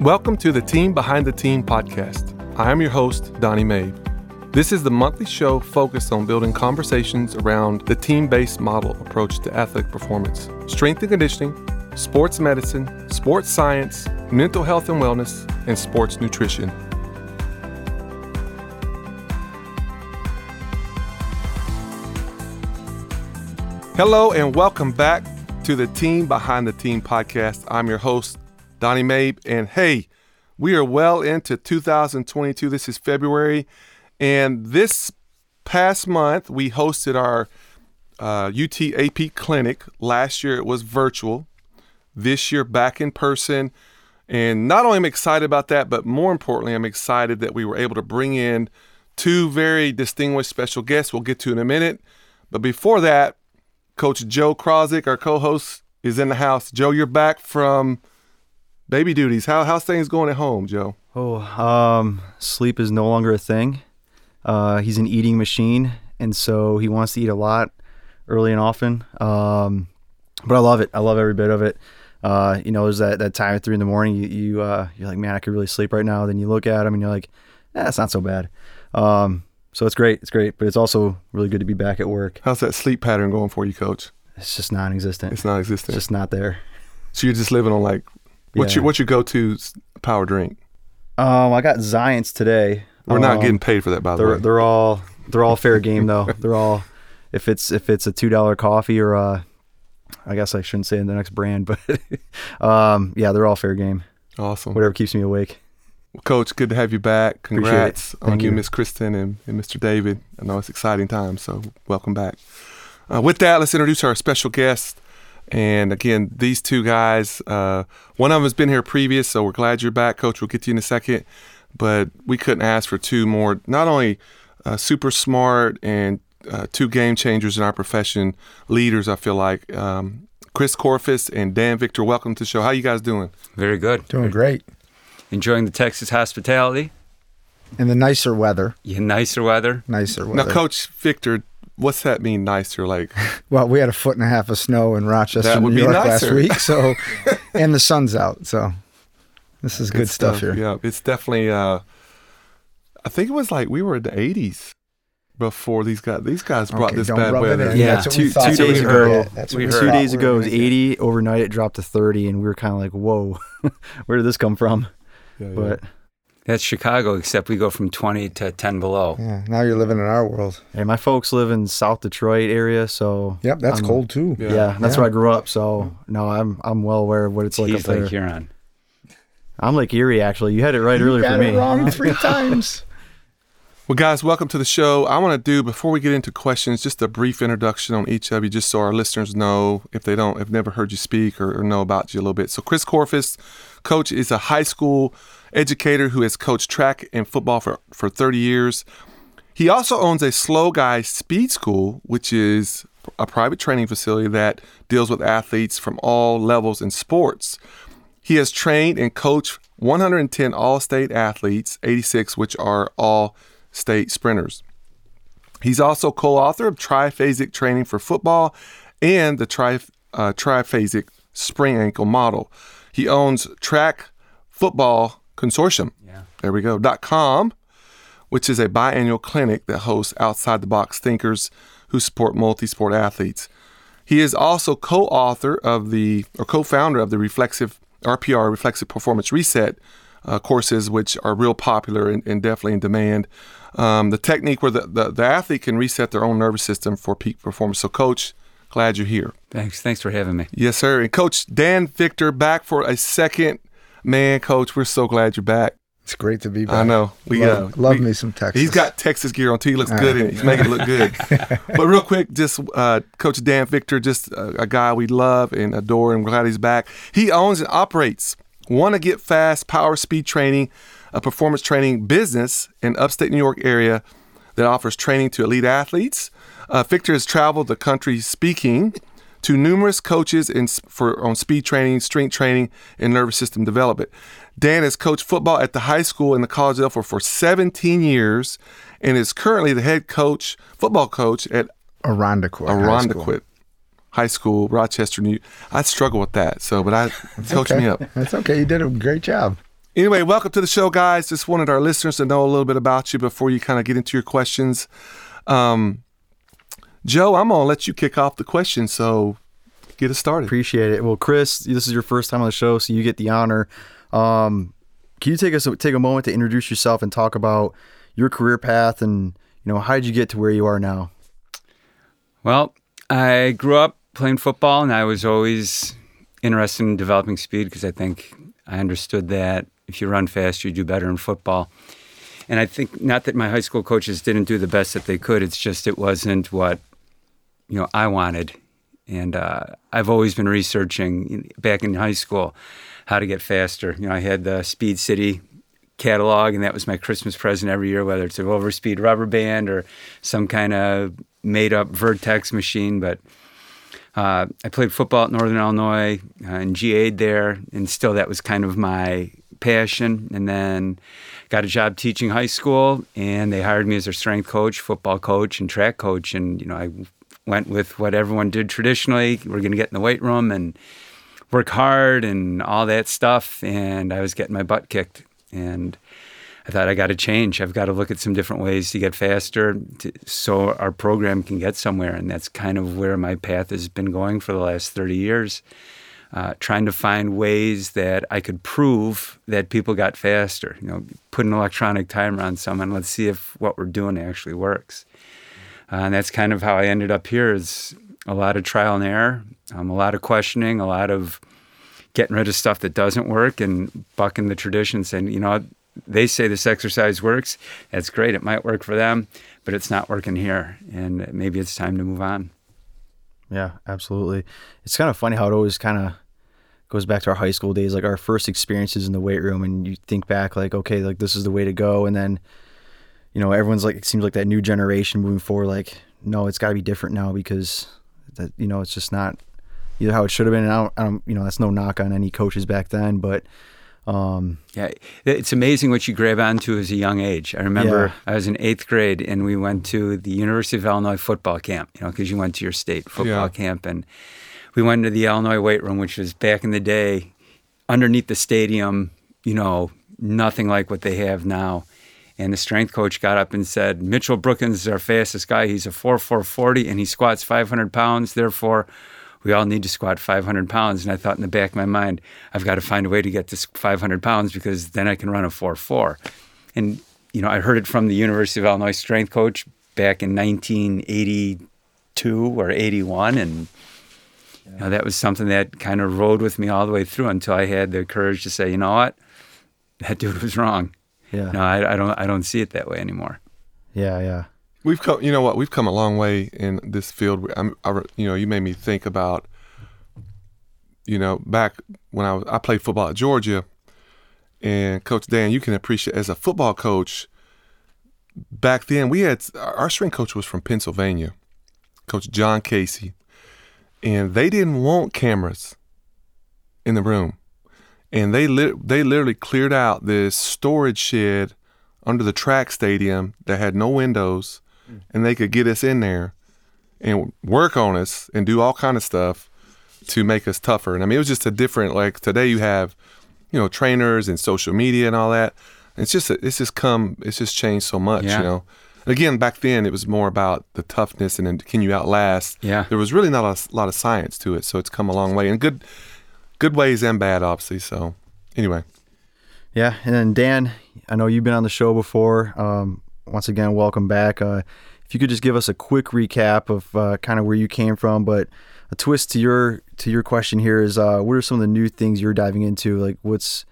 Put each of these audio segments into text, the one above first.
Welcome to the Team Behind the Team podcast. I am your host, Donnie Mabe. This is the monthly show focused on building conversations around the team based model approach to athletic performance, strength and conditioning, sports medicine, sports science, mental health and wellness, and sports nutrition. Hello, and welcome back to the Team Behind the Team podcast. I'm your host, Donnie Mabe. And hey, we are well into 2022. This is February. And this past month, we hosted our uh, UT AP clinic. Last year, it was virtual. This year, back in person. And not only am I excited about that, but more importantly, I'm excited that we were able to bring in two very distinguished special guests we'll get to in a minute. But before that, Coach Joe Krozik, our co-host, is in the house. Joe, you're back from baby duties. How how's things going at home, Joe? Oh, um, sleep is no longer a thing. Uh, he's an eating machine, and so he wants to eat a lot, early and often. Um, but I love it. I love every bit of it. Uh, you know, there's that, that time at three in the morning. You, you uh, you're like, man, I could really sleep right now. Then you look at him and you're like, eh, it's not so bad. Um, so it's great. It's great, but it's also really good to be back at work. How's that sleep pattern going for you, Coach? It's just non-existent. It's non-existent. It's just not there. So you're just living on like what's your what's your go-to power drink? Um, I got Zions today. We're not Um, getting paid for that, by the They're way. they're all they're all fair game though. They're all if it's if it's a two dollar coffee or uh I guess I shouldn't say in the next brand, but um yeah, they're all fair game. Awesome, Whatever keeps me awake. Coach. Good to have you back. Congrats on you, you. Miss Kristen and, and Mr. David. I know it's exciting times, so welcome back. Uh, with that, let's introduce our special guest. And again, these two guys, uh, one of them has been here previous, so we're glad you're back, Coach. We'll get to you in a second. But we couldn't ask for two more, not only uh, super smart and uh, two game changers in our profession, leaders, I feel like. Um, Chris Korfist and Dan Fichter, welcome to the show. How you guys doing? Very good. Doing great. Enjoying the Texas hospitality. In the nicer weather. Yeah, nicer weather. Nicer weather. Now. Coach Fichter, what's that mean, nicer? Like, well, we had a foot and a half of snow in Rochester, New York nicer. last week. So, and the sun's out. So, this is good, stuff, here. Yeah, it's definitely. Uh, I think it was like we were in the '80s before these guys. These guys brought Okay, this bad weather. in. Yeah, two- we two days ago- get. That's we heard- Two thought days ago it was gonna get. 80. Overnight it dropped to 30, and we were kind of like, whoa, where did this come from? Yeah, yeah. But That's Chicago, except we go from 20 to 10 below. Yeah, now you're living in our world. hey, my folks live in South Detroit area, so Yep, that's I'm- cold too. Yeah. Yeah, that's Yeah. where I grew up. So no, I'm I'm well aware of what it's like He's up there. Lake Huron. I'm Lake Erie, actually. You had it right You earlier got for it me. wrong three times. Well, guys, welcome to the show. I want to do before we get into questions, just a brief introduction on each of you, just so our listeners know if they don't, have never heard you speak or, or know about you a little bit. So, Chris Korfist, coach, is a high school educator who has coached track and football for for 30 years. He also owns a Slow Guy Speed School, which is a private training facility that deals with athletes from all levels in sports. He has trained and coached 110 all state athletes, 86 which are all state sprinters. He's also co author of Triphasic Training for Football and the tri, uh, Triphasic Spring Ankle Model. He owns Track Football Consortium. Yeah. There we go. Dot com, which is a biannual clinic that hosts outside the box thinkers who support multi sport athletes. He is also co author of the, or co founder of the Reflexive RPR, Reflexive Performance Reset uh, courses, which are real popular and, and definitely in demand. Um, the technique where the, the, the athlete can reset their own nervous system for peak performance. So, Coach, glad you're here. Thanks. Thanks for having me. Yes, sir. And Coach Dan Fichter back for a second. Man, Coach, we're so glad you're back. It's great to be back. I know. We love, uh, love we- me some Texas. He's got Texas gear on too. He looks good in it. He's making it look good. but real quick, just uh, Coach Dan Fichter, just a, a guy we love and adore, and we're glad he's back. He owns and operates Want to Get Fast Power Speed Training, a performance training business in upstate New York area that offers training to elite athletes. Uh, Fichter has traveled the country speaking to numerous coaches in, for on speed training, strength training, and nervous system development. Dan has coached football at the high school and the college level for 17 years, and is currently the head coach, football coach at Irondequoit. High School. Irondequoit High School, Rochester, New. I struggle with that, so but I coach okay. me up. That's okay. You did a great job. Anyway, welcome to the show, guys. Just wanted our listeners to know a little bit about you before you kind of get into your questions. Um, Joe, I'm gonna let you kick off the question, so get us started. Appreciate it. Well, Chris, this is your first time on the show, so you get the honor. Um, can you take us take a moment to introduce yourself and talk about your career path and you know how did you get to where you are now? Well, I grew up playing football, and I was always interested in developing speed because I think I understood that if you run fast, you do better in football. And I think not that my high school coaches didn't do the best that they could. It's just it wasn't what you know I wanted. And uh, I've always been researching back in high school how to get faster. You know, I had the Speed City catalog, and that was my Christmas present every year, whether it's an overspeed rubber band or some kind of made up Vertex machine. But uh, I played football at Northern Illinois uh, and GA'd there, and still that was kind of my passion. And then got a job teaching high school, and they hired me as their strength coach, football coach, and track coach. And you know, I went with what everyone did traditionally. We're going to get in the weight room and work hard and all that stuff. And I was getting my butt kicked, and I thought I got to change. I've got to look at some different ways to get faster, to, so our program can get somewhere. And that's kind of where my path has been going for the last 30 years. Uh, trying to find ways that I could prove that people got faster. You know, put an electronic timer on someone. Let's see if what we're doing actually works. Uh, and that's kind of how I ended up here. Is a lot of trial and error, um, a lot of questioning, a lot of getting rid of stuff that doesn't work, and bucking the tradition, saying, you know, they say this exercise works. That's great. It might work for them, but it's not working here, and maybe it's time to move on. Yeah, absolutely. It's kind of funny how it always kind of goes back to our high school days, like our first experiences in the weight room, and you think back like, okay, like this is the way to go, and then, you know, everyone's like, it seems like that new generation moving forward, like, no, it's got to be different now because that, you know, it's just not either how it should have been. And I don't, I don't, you know, that's no knock on any coaches back then, but. Um, yeah, it's amazing what you grab onto as a young age. I remember Yeah. I was in eighth grade and we went to the University of Illinois football camp, you know, because you went to your state football Yeah. camp. And we went to the Illinois weight room, which was back in the day underneath the stadium, you know, nothing like what they have now. And the strength coach got up and said, Mitchell Brookins is our fastest guy. He's a 4 4 40 and he squats 500 pounds. Therefore, we all need to squat 500 pounds. And I thought in the back of my mind, I've got to find a way to get to 500 pounds because then I can run a 4 4. And, you know, I heard it from the University of Illinois strength coach back in 1982 or 81. And, you know, that was something that kind of rode with me all the way through until I had the courage to say, you know what? That dude was wrong. Yeah, No, I, I don't. I don't see it that way anymore. yeah, yeah, We've come, you know what? We've come a long way in this field. I'm, I, you know, you made me think about, you know, back when I was, I played football at Georgia, and Coach Dan, you can appreciate as a football coach. Back then, we had our strength coach was from Pennsylvania, Coach John Casey, and they didn't want cameras in the room, and they lit, they literally cleared out this storage shed under the track stadium that had no windows mm. and they could get us in there and work on us and do all kind of stuff to make us tougher. And I mean, it was just a different like today you have, you know, trainers and social media and all that. It's just it's just come it's just changed so much, Yeah. you know. Again, back then it was more about the toughness and then can you outlast. Yeah. There was really not a lot of science to it, so it's come a long way And good good ways and bad, obviously. So anyway, yeah. And then Dan, I know you've been on the show before. Um, once again, welcome back. Uh, if you could just give us a quick recap of uh, kind of where you came from, but a twist to your to your question here is, uh, what are some of the new things you're diving into? Like, what's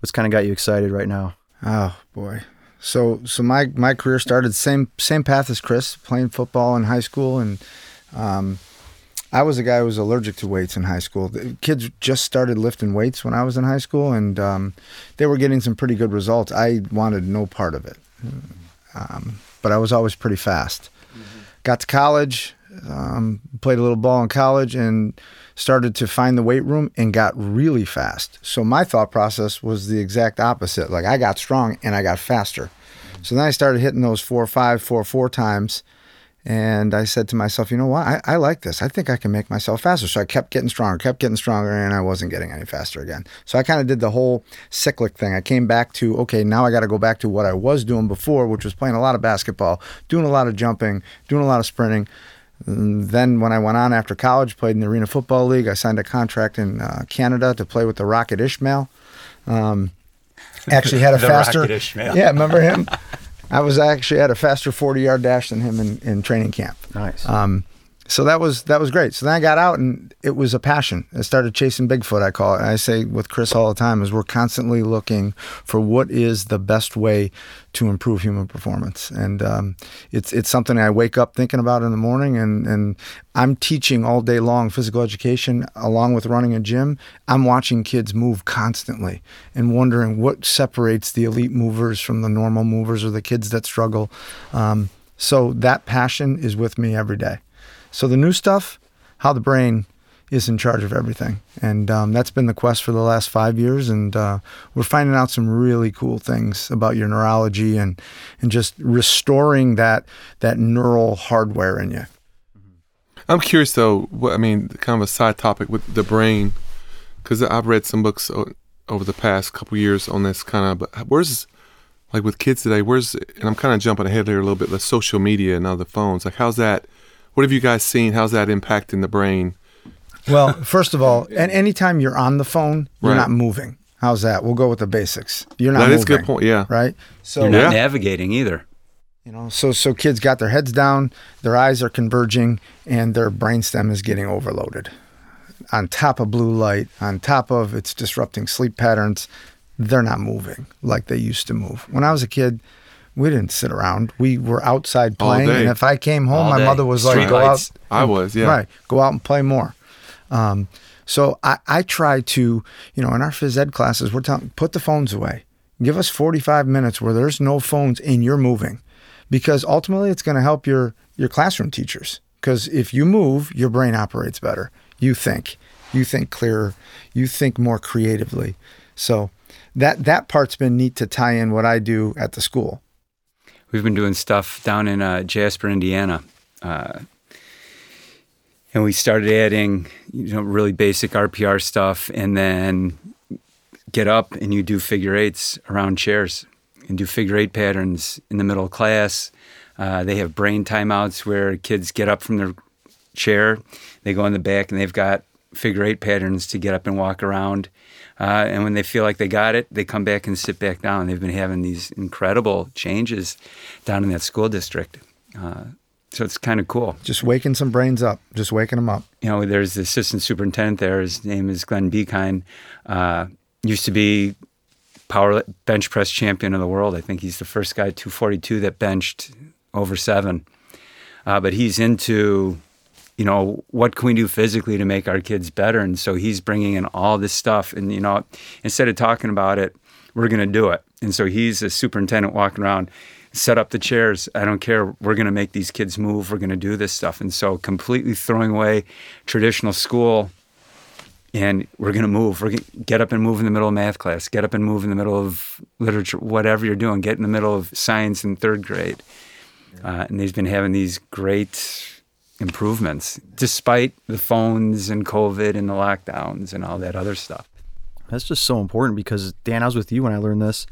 what's kind of got you excited right now? Oh boy. So so my my career started same same path as Chris, playing football in high school, and um, I was a guy who was allergic to weights in high school. The kids just started lifting weights when I was in high school, and um, they were getting some pretty good results. I wanted no part of it, um, but I was always pretty fast. Got to college, um, played a little ball in college, and started to find the weight room and got really fast. So my thought process was the exact opposite. Like I got strong and I got faster. So then I started hitting those four five, four four times, And I said to myself, you know what? I, I like this. I think I can make myself faster. So I kept getting stronger, kept getting stronger, and I wasn't getting any faster again. So I kind of did the whole cyclic thing. I came back to, okay, now I got to go back to what I was doing before, which was playing a lot of basketball, doing a lot of jumping, doing a lot of sprinting. And then when I went on after college, played in the Arena Football League. I signed a contract in uh, Canada to play with the Rocket Ismail. Um, actually had a faster. Yeah, remember him? I was actually at a faster 40 yard dash than him in, in training camp. Nice. Um, so that was that was great. So then I got out and it was a passion. I started chasing Bigfoot. I call it. And I say with Chris all the time is we're constantly looking for what is the best way to improve human performance, and um, it's it's something I wake up thinking about in the morning. And and I'm teaching all day long physical education along with running a gym. I'm watching kids move constantly and wondering what separates the elite movers from the normal movers or the kids that struggle. Um, so that passion is with me every day. So the new stuff, how the brain is in charge of everything, and um, that's been the quest for the last five years. And uh, we're finding out some really cool things about your neurology and and just restoring that that neural hardware in you. I'm curious though. What I mean, kind of a side topic with the brain, because I've read some books o- over the past couple years on this kind of. But where's like with kids today? Where's and I'm kind of jumping ahead here a little bit. The social media and other phones. Like, how's that? What have you guys seen? How's that impacting the brain? Well, first of all, and anytime you're on the phone, you're Right. not moving. How's that? We'll go with the basics. You're not. That moving, is a good point. Yeah. right? So You're not Yeah. navigating either. You know, so so kids got their heads down, their eyes are converging, and their brainstem is getting overloaded. On top of blue light, on top of it's disrupting sleep patterns, they're not moving like they used to move. When I was a kid, we didn't sit around. We were outside playing, and if I came home, All my day. mother was like, Street "Go lights. out, I was. Yeah. Right. Go out and play more. Um, so I, I try to, you know, in our phys ed classes, we're telling put the phones away. Give us 45 minutes where there's no phones and you're moving, because ultimately it's going to help your your classroom teachers. Because if you move, your brain operates better. You think, you think clearer, you think more creatively. So that that part's been neat to tie in what I do at the school. We've been doing stuff down in uh, Jasper, Indiana, uh, and we started adding, you know, really basic RPR stuff, and then get up and you do figure eights around chairs and do figure eight patterns in the middle class. Uh, they have brain timeouts where kids get up from their chair, they go in the back, and they've got figure eight patterns to get up and walk around. Uh, and when they feel like they got it, they come back and sit back down. They've been having these incredible changes down in that school district. Uh, so it's kind of cool. Just waking some brains up, just waking them up. You know, there's the assistant superintendent there. His name is Glenn Buechlein. Uh, used to be power bench press champion of the world. I think he's the first guy 242 that benched over seven. Uh, but he's into, you know, what can we do physically to make our kids better? And so he's bringing in all this stuff. And, you know, instead of talking about it, we're going to do it. And so he's a superintendent walking around, set up the chairs. I don't care. We're going to make these kids move. We're going to do this stuff. And so completely throwing away traditional school and we're going to move. We're going to get up and move in the middle of math class, get up and move in the middle of literature, whatever you're doing, get in the middle of science in third grade. Uh, and he's been having these great improvements despite the phones and COVID and the lockdowns and all that other stuff. That's just so important because Dan, I was with you when I learned this.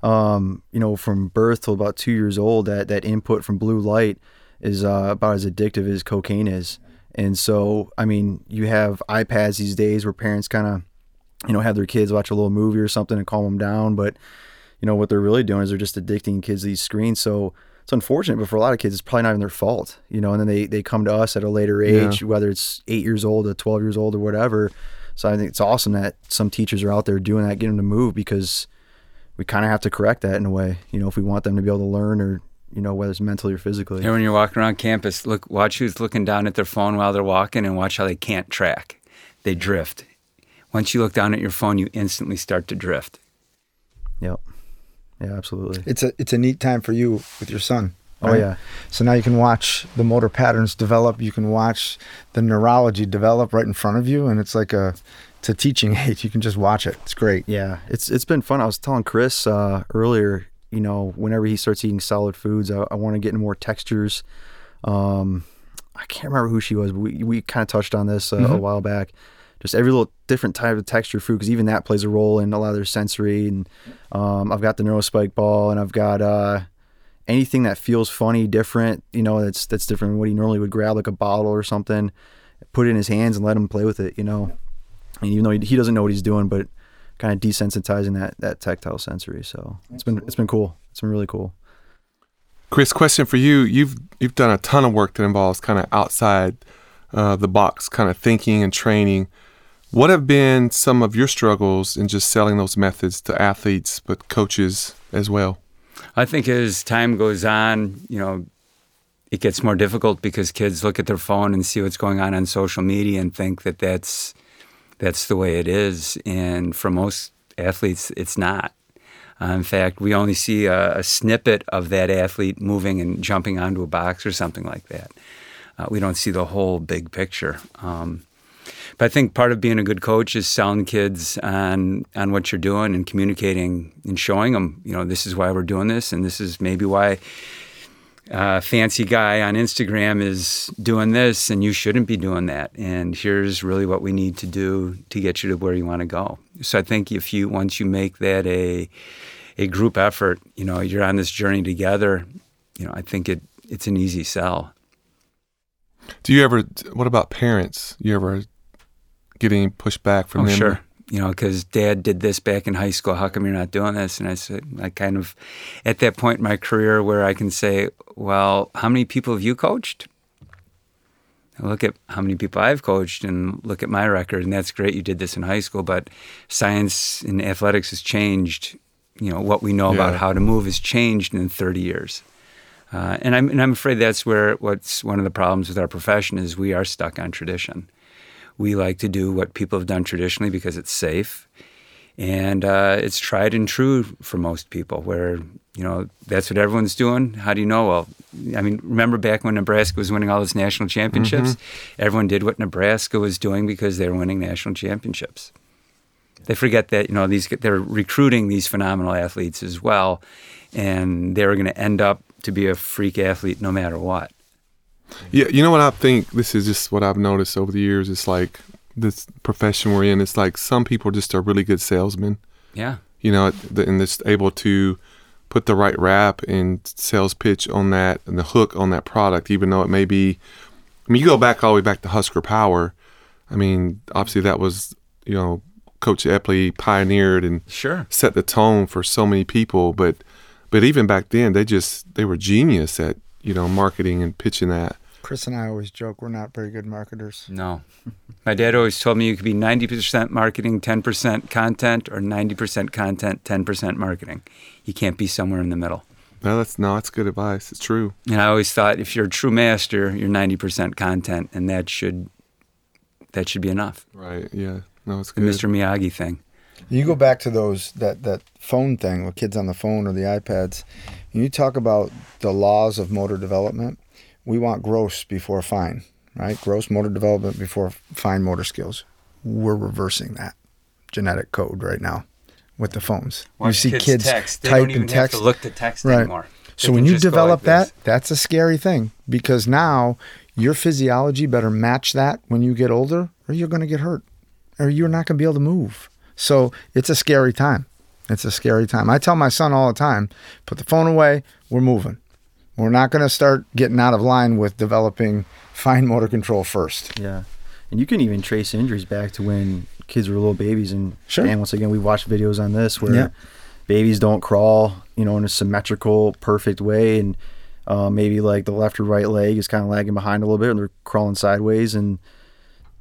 Um, you know, from birth till about two years old, that that input from blue light is uh, about as addictive as cocaine is. And so, I mean, you have iPads these days where parents kind of, you know, have their kids watch a little movie or something and calm them down. But, you know, what they're really doing is they're just addicting kids to these screens. So it's unfortunate, but for a lot of kids, it's probably not even their fault, you know, and then they, they come to us at a later age, whether it's eight years old or 12 years old or whatever. So I think it's awesome that some teachers are out there doing that, getting them to move because we kind of have to correct that in a way, you know, if we want them to be able to learn or, you know, whether it's mentally or physically. And when you're walking around campus, look, watch who's looking down at their phone while they're walking, and watch how they can't track. They drift. Once you look down at your phone, you instantly start to drift. Yep. Yeah, absolutely. It's a it's a neat time for you with your son. Oh, yeah. So now you can watch the motor patterns develop. You can watch the neurology develop right in front of you, and it's like a it's a teaching aid. You can just watch it. It's great. Yeah, it's it's been fun. I was telling Chris uh, earlier, you know, whenever he starts eating solid foods, I, I want to get into more textures. Um, I can't remember who she was, but we, we kind of touched on this uh, a Mhm. while back. Just every little different type of texture food, because even that plays a role in a lot of their sensory. And um, I've got the neurospike ball, and I've got uh, anything that feels funny, different. You know, that's that's different than what he normally would grab, like a bottle or something, put it in his hands and let him play with it. You know, and even though he, he doesn't know what he's doing, but kind of desensitizing that that tactile sensory. So it's been it's been cool. It's been really cool. Chris, question for you. You've you've done a ton of work that involves kind of outside uh, the box kind of thinking and training. What have been some of your struggles in just selling those methods to athletes, but coaches as well? I think as time goes on, you know, it gets more difficult because kids look at their phone and see what's going on on social media and think that that's that's the way it is. And for most athletes, it's not. Uh, in fact, we only see a, a snippet of that athlete moving and jumping onto a box or something like that. Uh, we don't see the whole big picture. Um, but I think part of being a good coach is selling kids on on what you're doing and communicating and showing them, you know, this is why we're doing this, and this is maybe why uh, fancy guy on Instagram is doing this, and you shouldn't be doing that. And here's really what we need to do to get you to where you want to go. So I think if you once you make that a a group effort, you know, you're on this journey together. You know, I think it it's an easy sell. Do you ever? What about parents? You ever getting pushback from oh, them? sure. You know, because dad did this back in high school. How come you're not doing this? And I said, I kind of, at that point in my career where I can say, well, how many people have you coached? I look at how many people I've coached and look at my record, and that's great. You did this in high school, but science and athletics has changed. You know, what we know Yeah. about how to move has changed in 30 years. Uh, and I'm and I'm afraid that's where what's one of the problems with our profession is we are stuck on tradition. We like to do what people have done traditionally because it's safe, and uh, it's tried and true for most people. Where you know that's what everyone's doing. How do you know? Well, I mean, remember back when Nebraska was winning all those national championships? Everyone did what Nebraska was doing because they were winning national championships. They forget that you know these they're recruiting these phenomenal athletes as well, and they're going to end up to be a freak athlete no matter what. Yeah, you know what I think. This is just what I've noticed over the years. It's like this profession we're in. It's like some people just are really good salesmen. Yeah. You know, and it's able to put the right rap and sales pitch on that and the hook on that product, even though it may be. I mean, you go back all the way back to Husker Power. I mean, obviously that was you know Coach Epley pioneered and Sure. set the tone for so many people. But but even back then, they just they were genius at you know marketing and pitching that. Chris and I always joke we're not very good marketers. No. My dad always told me you could be 90% marketing, 10% content, or 90% content, 10% marketing. You can't be somewhere in the middle. No, that's no, that's good advice. It's true. And I always thought if you're a true master, you're 90% content, and that should that should be enough. Right. Yeah. No, it's The. Mr. Miyagi thing. You go back to those that that phone thing with kids on the phone or the iPads. And you talk about the laws of motor development. We want gross before fine, right? Gross motor development before fine motor skills. We're reversing that genetic code right now with the phones. you see kids, type and text. look to text Right. anymore. They So when you develop like that, that's a scary thing because now your physiology better match that when you get older, or you're going to get hurt, or you're not going to be able to move. So it's a scary time. It's a scary time. I tell my son all the time, put the phone away. We're moving. We're not going to start getting out of line with developing fine motor control first. Yeah, and you can even trace injuries back to when kids were little babies. And Sure. and once again, we watched videos on this where Yeah. babies don't crawl, you know, in a symmetrical, perfect way, and uh, maybe like the left or right leg is kind of lagging behind a little bit, and they're crawling sideways. And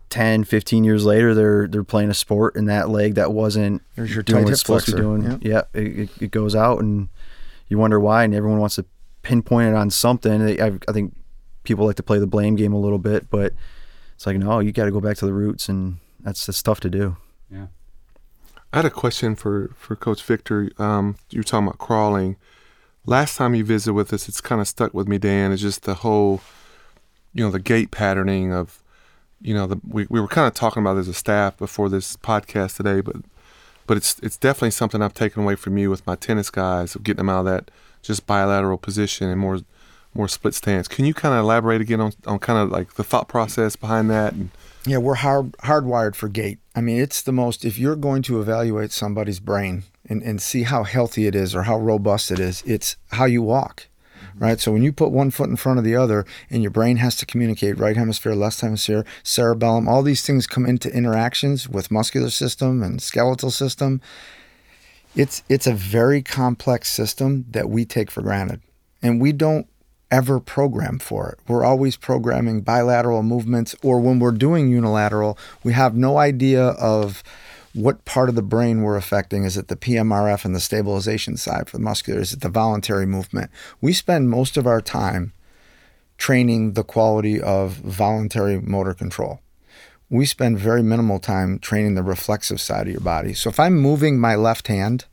10, 15 years later, they're they're playing a sport, in that leg that wasn't There's your doing tight what hip it's supposed to be flexor. doing, yeah, it, it, it goes out, and you wonder why, and everyone wants to pinpoint it on something. I, I think people like to play the blame game a little bit, but it's like no, you got to go back to the roots, and that's that's tough to do. Yeah. I had a question for for Coach Fichter. Um, you were talking about crawling. Last time you visited with us, it's kind of stuck with me, Dan. It's just the whole, you know, the gait patterning of, you know, the we, we were kind of talking about as a staff before this podcast today, but but it's it's definitely something I've taken away from you with my tennis guys of getting them out of that just bilateral position and more more split stance. Can you kind of elaborate again on, on kind of like the thought process behind that? And Yeah, we're hard hardwired for gait. I mean, it's the most. If you're going to evaluate somebody's brain and, and see how healthy it is or how robust it is, it's how you walk, right? So when you put one foot in front of the other, and your brain has to communicate, right hemisphere, left hemisphere, cerebellum, all these things come into interactions with muscular system and skeletal system. It's it's a very complex system that we take for granted, and we don't ever program for it. We're always programming bilateral movements, or when we're doing unilateral, we have no idea of what part of the brain we're affecting. Is it the PMRF and the stabilization side for the muscular? Is it the voluntary movement? We spend most of our time training the quality of voluntary motor control. We spend very minimal time training the reflexive side of your body. So if I'm moving my left hand,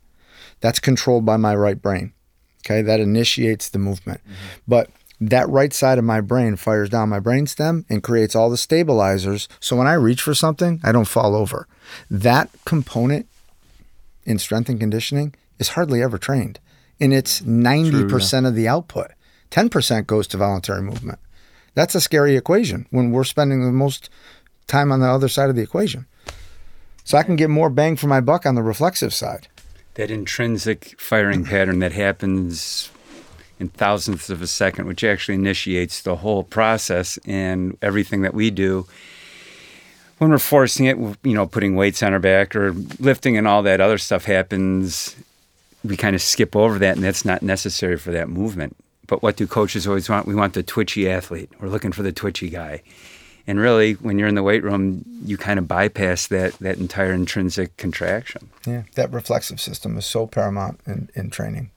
that's controlled by my right brain. Okay, that initiates the movement. Mm-hmm. But that right side of my brain fires down my brainstem and creates all the stabilizers. So when I reach for something, I don't fall over. That component in strength and conditioning is hardly ever trained. And it's 90% of the output. 10% goes to voluntary movement. That's a scary equation when we're spending the most time on the other side of the equation. So I can get more bang for my buck on the reflexive side. that intrinsic firing pattern that happens in thousandths of a second, which actually initiates the whole process and everything that we do. When we're forcing it, you know, putting weights on our back or lifting and all that other stuff happens, we kind of skip over that, and that's not necessary for that movement. But what do coaches always want? We want the twitchy athlete. We're looking for the twitchy guy. And really, when you're in the weight room, you kind of bypass that that entire intrinsic contraction. Yeah, that reflexive system is so paramount in, in training.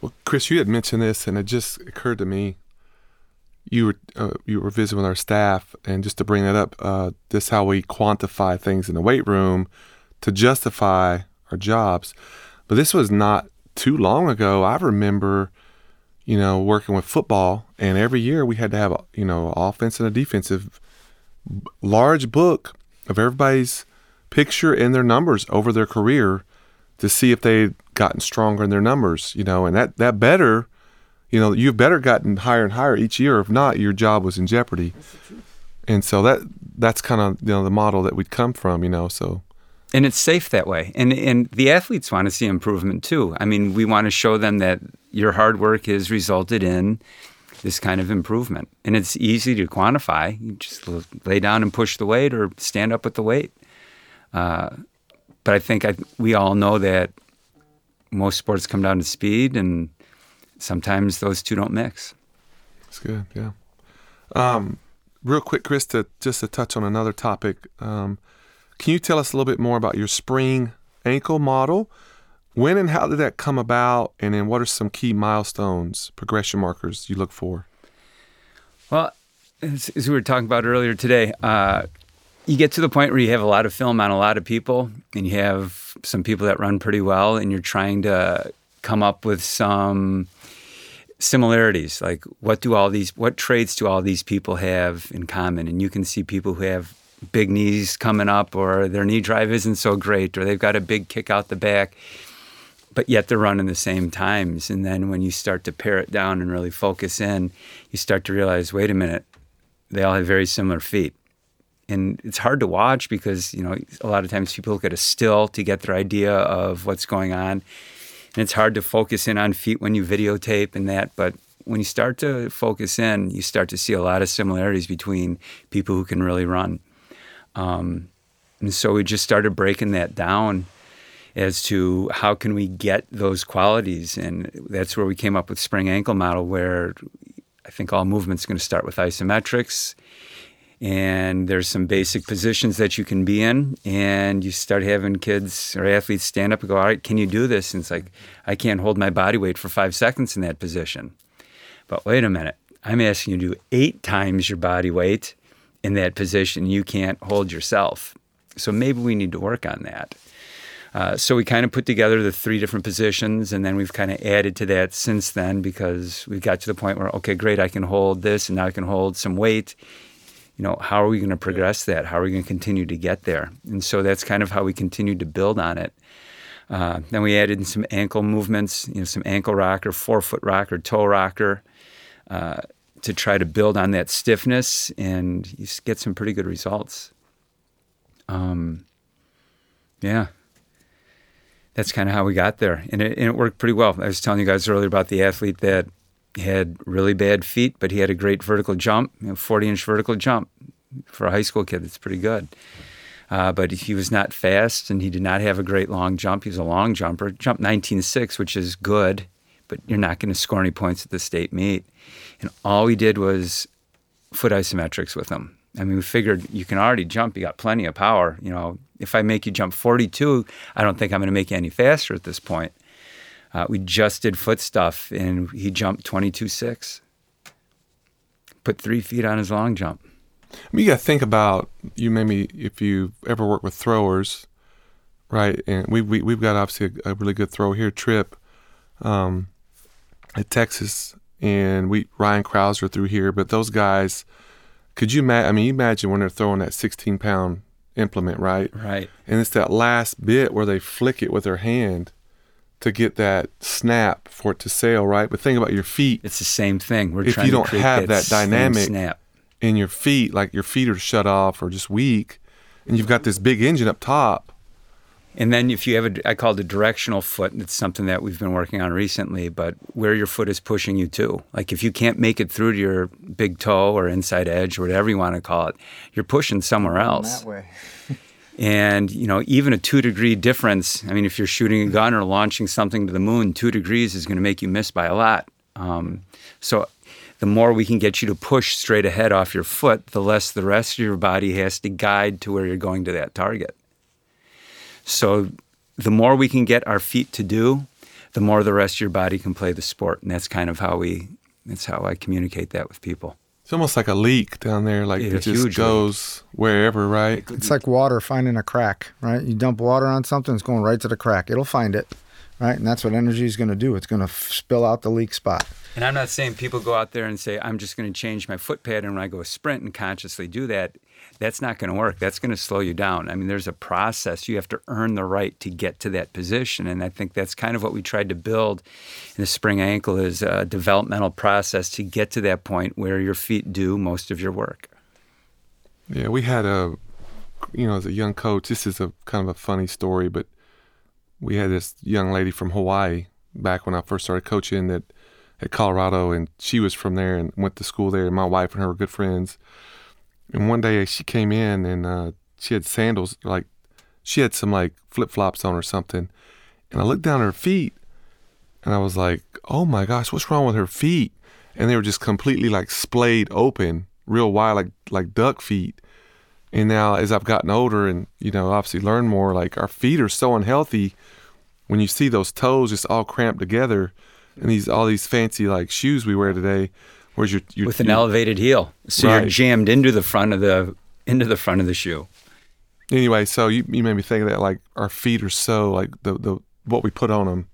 Well, Chris, you had mentioned this, and it just occurred to me. You were uh, you were visiting with our staff, and just to bring that up, uh, this how we quantify things in the weight room to justify our jobs. But this was not too long ago. I remember, you know, working with football, and every year we had to have a you know offense and a defensive large book of everybody's picture and their numbers over their career to see if they'd gotten stronger in their numbers, you know, and that, that better, you know, you've better gotten higher and higher each year. If not, your job was in jeopardy. And so that that's kind of you know the model that we'd come from, you know. So and it's safe that way. And and the athletes want to see improvement too. I mean, we want to show them that your hard work has resulted in this kind of improvement, and it's easy to quantify. You just lay down and push the weight, or stand up with the weight. Uh, but I think I, we all know that most sports come down to speed, and sometimes those two don't mix. it's good, yeah. Um, real quick, Chris, to just to touch on another topic, um, can you tell us a little bit more about your spring ankle model? When and how did that come about? And then what are some key milestones, progression markers you look for? Well, as, as we were talking about earlier today, uh, you get to the point where you have a lot of film on a lot of people, and you have some people that run pretty well, and you're trying to come up with some similarities. Like, what do all these, what traits do all these people have in common? And you can see people who have big knees coming up, or their knee drive isn't so great, or they've got a big kick out the back but yet they're running the same times. And then when you start to pare it down and really focus in, you start to realize, wait a minute, they all have very similar feet. And it's hard to watch because, you know, a lot of times people look at a still to get their idea of what's going on. And it's hard to focus in on feet when you videotape and that. But when you start to focus in, you start to see a lot of similarities between people who can really run. Um, and so we just started breaking that down as to how can we get those qualities and that's where we came up with spring ankle model where i think all movements going to start with isometrics and there's some basic positions that you can be in. And you start having kids or athletes stand up and go all right can you do this? And it's like i can't hold my body weight for five seconds in that position. But wait a minute. I'm asking you to do eight times your body weight in that position. You can't hold yourself. So maybe we need to work on that. Uh, so we kind of put together the three different positions, and then we've kind of added to that since then because we got to the point where okay, great, I can hold this, and now I can hold some weight. You know, how are we going to progress that? How are we going to continue to get there? And so that's kind of how we continued to build on it. Uh, then we added in some ankle movements, you know, some ankle rocker, forefoot rocker, toe rocker. uh, to try to build on that stiffness, and you get some pretty good results. Um, yeah, that's kind of how we got there, and it, and it worked pretty well. I was telling you guys earlier about the athlete that had really bad feet, but he had a great vertical jump, you know, 40 inch vertical jump for a high school kid. That's pretty good. Uh, but he was not fast and he did not have a great long jump. He was a long jumper, jumped 19.6, which is good, but you're not going to score any points at the state meet. And all we did was foot isometrics with him. I mean, we figured you can already jump. You got plenty of power. You know, if I make you jump 42, I don't think I'm going to make you any faster at this point. Uh, we just did foot stuff, and he jumped 22.6. Put three feet on his long jump. I mean, you got to think about you. Maybe if you ever work with throwers, right? And we, we we've got obviously a, a really good thrower here, Trip, um, at Texas, and we Ryan Crouser through here. But those guys, could you imagine? I mean, you imagine when they're throwing that 16 pound implement, right? Right. And it's that last bit where they flick it with their hand to get that snap for it to sail, right? But think about your feet It's the same thing. We're If trying you don't create have that same dynamic- snap. in your feet, like your feet are shut off or just weak, and you've got this big engine up top. And then if you have a, I call it a directional foot, and it's something that we've been working on recently, but where your foot is pushing you to. Like if you can't make it through to your big toe or inside edge or whatever you want to call it, you're pushing somewhere else. That way. And, you know, even a two degree difference, I mean, if you're shooting a gun or launching something to the moon, two degrees is going to make you miss by a lot. Um, so the more we can get you to push straight ahead off your foot, the less the rest of your body has to guide to where you're going to that target. So the more we can get our feet to do, the more the rest of your body can play the sport. And that's kind of how we, that's how I communicate that with people. It's almost like a leak down there, like Yeah, it just huge goes wherever, right? It's like water finding a crack, right? You dump water on something, it's going right to the crack. It'll find it, right? And that's what energy is going to do. It's going to f- spill out the leak spot. And I'm not saying people go out there and say, I'm just going to change my foot pattern when I go sprint and consciously do that. That's not going to work. That's going to slow you down. I mean, there's a process. You have to earn the right to get to that position. And I think that's kind of what we tried to build in the spring ankle is a developmental process to get to that point where your feet do most of your work. Yeah, we had a, you know, as a young coach, this is a kind of a funny story, but we had this young lady from Hawaii back when I first started coaching that at Colorado, and she was from there and went to school there. And my wife and her were good friends. And one day she came in and uh, she had sandals, like she had some like flip flops on or something. And I looked down her feet, and I was like, "Oh my gosh, what's wrong with her feet?" And they were just completely like splayed open, real wide, like like duck feet. And now, as I've gotten older and you know, obviously learn more, like our feet are so unhealthy. When you see those toes just all cramped together, and these all these fancy like shoes we wear today, where's your, your With an your- elevated heel. So you're jammed into the front of the into the front of the shoe. anyway? So you, you made me think of that like our feet are so like the the what we put on them,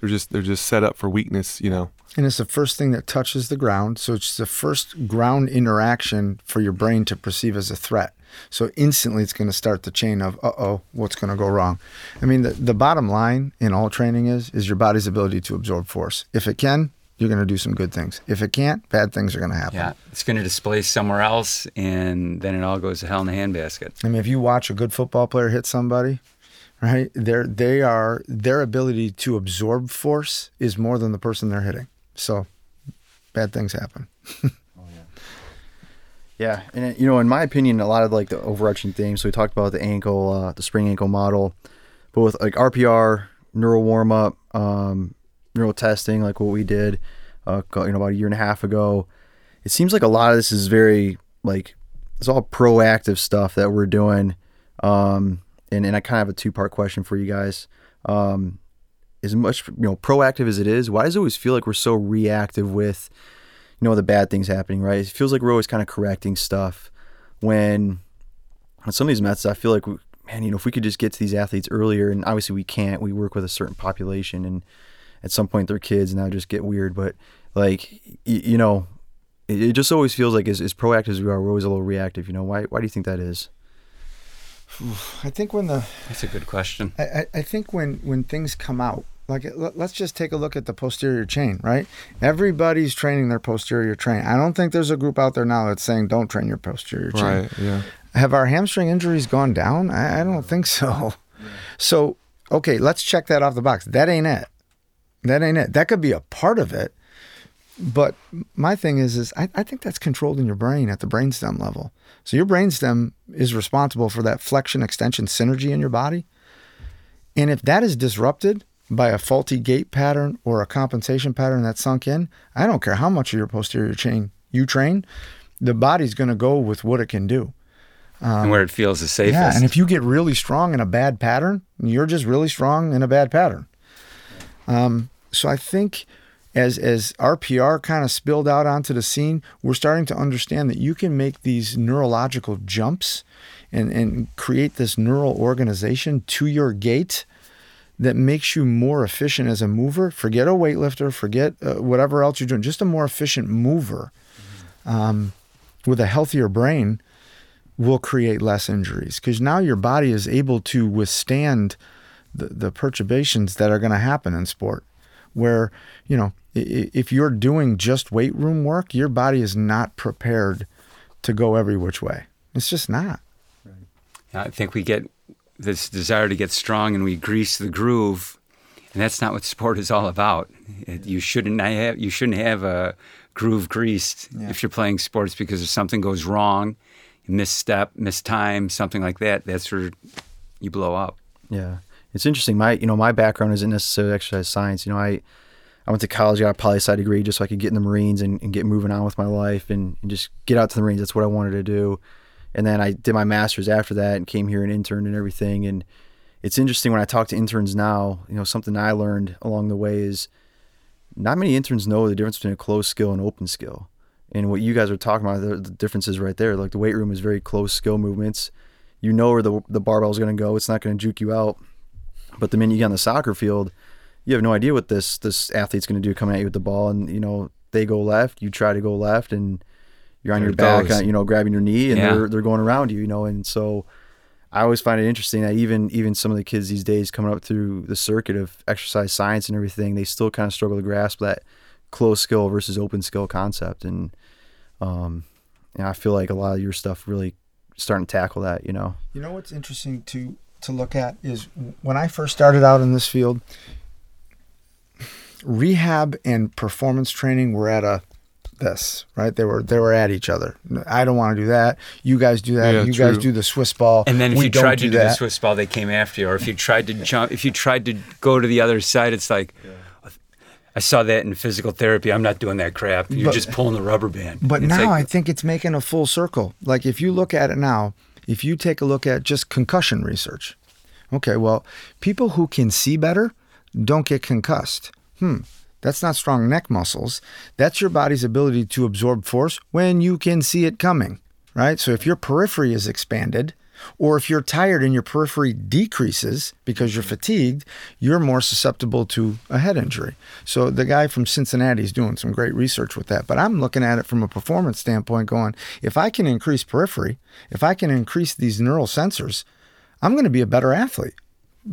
they're just they're just set up for weakness, you know. And it's the first thing that touches the ground. So it's the first ground interaction for your brain to perceive as a threat. So instantly it's going to start the chain of, uh oh, what's going to go wrong? I mean, the, the bottom line in all training is, is your body's ability to absorb force. If it can, you're going to do some good things. If it can't, bad things are going to happen. Yeah. It's going to displace somewhere else, and then it all goes to hell in a handbasket. I mean, if you watch a good football player hit somebody, right? They're, they are their ability to absorb force is more than the person they're hitting. So bad things happen. Yeah, and uh, you know, in my opinion, a lot of like the overarching themes. So we talked about the ankle, uh, the spring ankle model, but with like RPR, neural warm up, um, neural testing, like what we did, uh, you know, about a year and a half ago. It seems like a lot of this is very like it's all proactive stuff that we're doing. Um, and and I kind of have a two part question for you guys. Um, as much you know proactive as it is, why does it always feel like we're so reactive with you know the bad things happening, right? It feels like we're always kind of correcting stuff. When on some of these methods, I feel like, we, man, you know, if we could just get to these athletes earlier, and obviously we can't. We work with a certain population, and at some point they're kids, and that would just get weird. But like, y- you know, it, it just always feels like as, as proactive as we are, we're always a little reactive. You know, why? Why do you think that is? I think when the That's a good question. I, I- I think when when things come out, Like let- let's just take a look at the posterior chain, right? Everybody's training their posterior chain. I don't think there's a group out there now that's saying don't train your posterior chain. Right. Yeah. Have our hamstring injuries gone down? I, I don't think so. So, okay, let's check that off the box. That ain't it. That ain't it. That could be a part of it. But my thing is, is I, I think that's controlled in your brain at the brainstem level. So your brainstem is responsible for that flexion extension synergy in your body. And if that is disrupted by a faulty gait pattern or a compensation pattern that's sunk in, I don't care how much of your posterior chain you train, the body's going to go with what it can do. and where it feels the safest. Yeah, and if you get really strong in a bad pattern, you're just really strong in a bad pattern. Um, so I think as as RPR kind of spilled out onto the scene, we're starting to understand that you can make these neurological jumps and, and create this neural organization to your gait that makes you more efficient as a mover. Forget a weightlifter, forget uh, whatever else you're doing, just a more efficient mover um, with a healthier brain will create less injuries because now your body is able to withstand the, the perturbations that are going to happen in sport. Where, you know, if you're doing just weight room work, your body is not prepared to go every which way. It's just not. I think we get this desire to get strong and we grease the groove, and that's not what sport is all about. It, you shouldn't have you shouldn't have a groove greased Yeah. if you're playing sports because if something goes wrong, you miss time something like that, that's where you blow up. Yeah, it's interesting. My you know my background isn't necessarily exercise science. You know, I I went to college, got a poli sci degree just so I could get in the Marines and, and get moving on with my life and, and just get out to the Marines. That's what I wanted to do. And then I did my master's after that and came here and interned and everything. And it's interesting when I talk to interns now. You know, something I learned along the way is not many interns know the difference between a closed skill and open skill. And what you guys are talking about, the, difference is right there. Like the weight room is very close skill movements. You know where the the barbell is going to go. It's not going to juke you out. But the minute you get on the soccer field, you have no idea what this this athlete's going to do coming at you with the ball. And you know they go left, you try to go left, and you're on There your back, goes. on, you know, grabbing your knee, and Yeah. they're they're going around you, you know. And so I always find it interesting that even even some of the kids these days coming up through the circuit of exercise science and everything, they still kind of struggle to grasp that closed skill versus open skill concept. And um, yeah, I feel like a lot of your stuff really starting to tackle that. You know. You know what's interesting to to look at is when I first started out in this field, rehab and performance training were at a this right. They were they were at each other. I don't want to do that. You guys do that. Yeah, you guys do the Swiss ball. And then if We you don't tried to do the. Swiss ball, they came after you. Or if you tried to jump, if you tried to go to the other side, it's like, I saw that in physical therapy. I'm not doing that crap. You're But- just pulling the rubber band. But It's now like- I think it's making a full circle. Like if you look at it now, if you take a look at just concussion research, okay, well, people who can see better don't get concussed. Hmm, that's not strong neck muscles. That's your body's ability to absorb force when you can see it coming, right? So if your periphery is expanded, or if you're tired and your periphery decreases because you're fatigued, you're more susceptible to a head injury. So the guy from Cincinnati is doing some great research with that. But I'm looking at it from a performance standpoint, going, if I can increase periphery, if I can increase these neural sensors, I'm going to be a better athlete.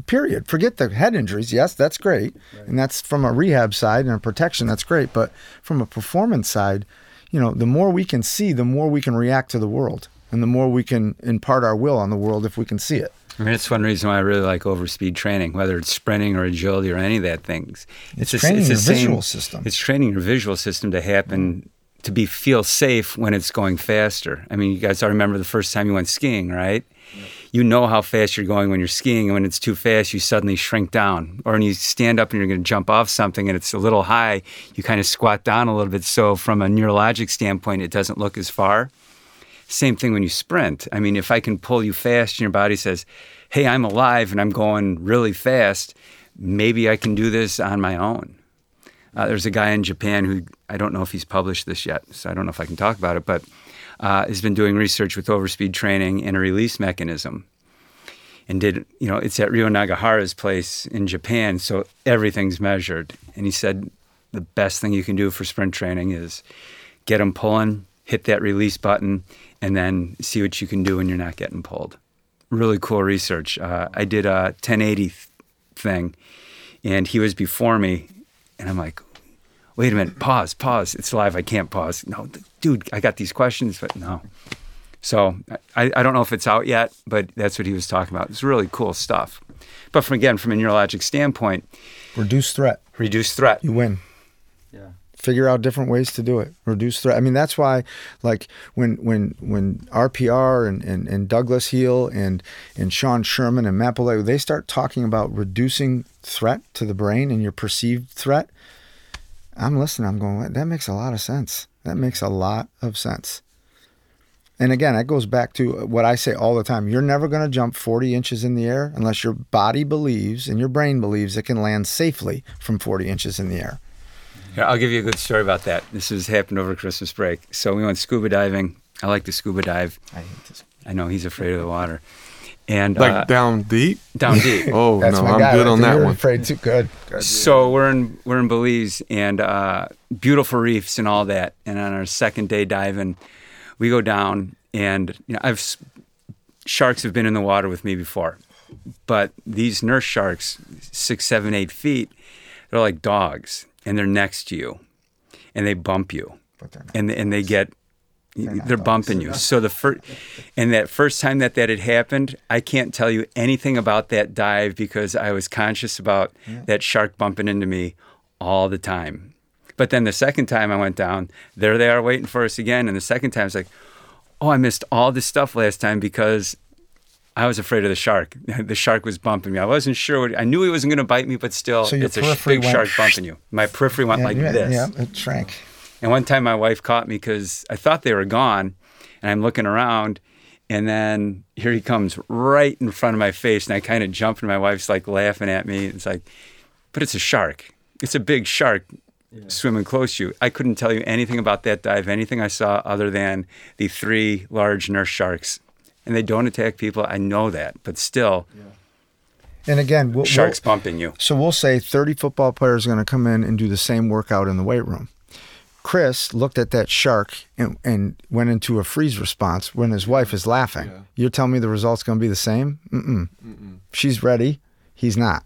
Period. Forget the head injuries. Yes, that's great. And that's from a rehab side and a protection, that's great. But from a performance side, you know, the more we can see, the more we can react to the world. And the more we can impart our will on the world if we can see it. I mean, it's one reason why I really like overspeed training, whether it's sprinting or agility or any of that things. It's the- training the your same- visual system. It's training your visual system to happen to be feel safe when it's going faster. I mean, you guys all remember the first time you went skiing, right? You know how fast you're going when you're skiing, and when it's too fast, you suddenly shrink down. Or when you stand up and you're going to jump off something and it's a little high, you kind of squat down a little bit. So, from a neurologic standpoint, it doesn't look as far. Same thing when you sprint. I mean, if I can pull you fast and your body says, hey, I'm alive and I'm going really fast, maybe I can do this on my own. Uh, there's a guy in Japan who I don't know if he's published this yet, so I don't know if I can talk about it, but uh, has been doing research with overspeed training and a release mechanism. And did, you know, it's at Ryo Nagahara's place in Japan, so everything's measured. And he said the best thing you can do for sprint training is get them pulling, hit that release button, and then see what you can do when you're not getting pulled. Really cool research. Uh, I did a 1080 th- thing, and he was before me, and I'm like, wait a minute, pause, pause. It's live. I can't pause. No, th- dude, I got these questions, but no. So I, I don't know if it's out yet, but that's what he was talking about. It's really cool stuff. But from again, from a neurologic standpoint, Reduce threat. reduce threat. You win. Yeah. figure out different ways to do it reduce threat i mean that's why like when when when rpr and, and, and douglas heel and and sean sherman and matt they start talking about reducing threat to the brain and your perceived threat i'm listening i'm going that makes a lot of sense that makes a lot of sense and again that goes back to what i say all the time you're never going to jump 40 inches in the air unless your body believes and your brain believes it can land safely from 40 inches in the air Here, I'll give you a good story about that. This has happened over Christmas break. So we went scuba diving. I like to scuba dive. i hate this I know he's afraid of the water, and Like uh, down deep. down deep. Oh That's no, I'm guy. good on You're that one. Afraid too good. So we're in we're in Belize and uh, beautiful reefs and all that. And on our second day diving, we go down and you know I've sharks have been in the water with me before, but these nurse sharks, six, seven, eight feet, they're like dogs and they're next to you, and they bump you, But they're not. and and they get. Not They're, bumping you. So the first, and that first time that that had happened, I can't tell you anything about that dive because I was conscious about that shark bumping into me all the time. But then the second time I went down, there they are waiting for us again. And the second time it's like, oh, I missed all this stuff last time because I was afraid of the shark. The shark was bumping me. I wasn't sure. What, I knew he wasn't going to bite me, but still, So it's a big went shark bumping you. My periphery went yeah, like yeah, this. Yeah, it shrank. And one time my wife caught me because I thought they were gone. And I'm looking around. And then here he comes right in front of my face. And I kind of jump, and my wife's like laughing at me. It's like, but it's a shark. It's a big shark swimming close to you. I couldn't tell you anything about that dive, anything I saw other than the three large nurse sharks. And they don't attack people. I know that. But still, Yeah. And again, we'll, sharks we'll- bumping you. so we'll say 30 football players are going to come in and do the same workout in the weight room. Chris looked at that shark and, and went into a freeze response when his wife is laughing. Yeah. You're telling me the result's going to be the same? Mm-mm. She's ready. He's not.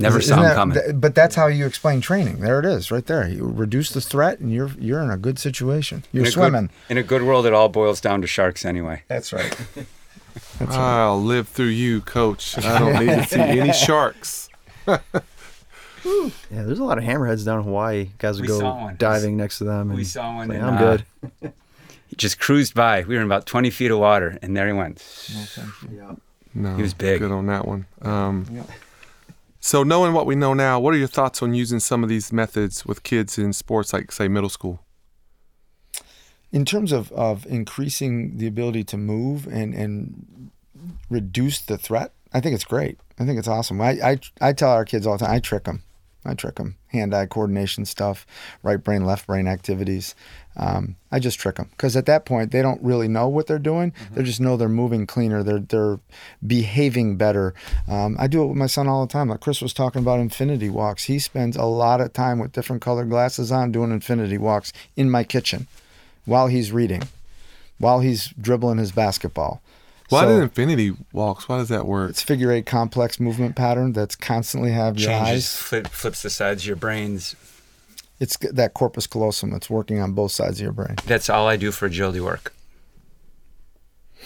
Never Isn't saw him that- coming. th- but that's how you explain training. There it is, right there. You reduce the threat, and you're you're in a good situation. You're in a swimming. Good, in a good world, it all boils down to sharks anyway. That's right. That's right. I'll live through you, coach. I don't need to see any sharks. Yeah, there's a lot of hammerheads down in Hawaii. Guys would We go saw one. diving next to them. We saw one. like, in, I'm uh, good. He just cruised by. We were in about 20 feet of water, and there he went. No, He was big. Good on that one. Um, So, knowing what we know now, what are your thoughts on using some of these methods with kids in sports, like say middle school? in terms of, of increasing the ability to move and, and reduce the threat, I think it's great. I think it's awesome. I, I, I tell our kids all the time, I trick them. I trick them. Hand eye coordination stuff, right brain, left brain activities. Um, I just trick them because at that point they don't really know what they're doing. They just know they're moving cleaner. They're they're behaving better. Um, I do it with my son all the time. Like Chris was talking about infinity walks. He spends a lot of time with different colored glasses on doing infinity walks in my kitchen while he's reading, while he's dribbling his basketball. Why So- did infinity walks? Why does that work? It's figure eight complex movement pattern that's constantly have your Changes, eyes. flip, flips the sides of your brains. It's that corpus callosum that's working on both sides of your brain. That's all I do for agility work.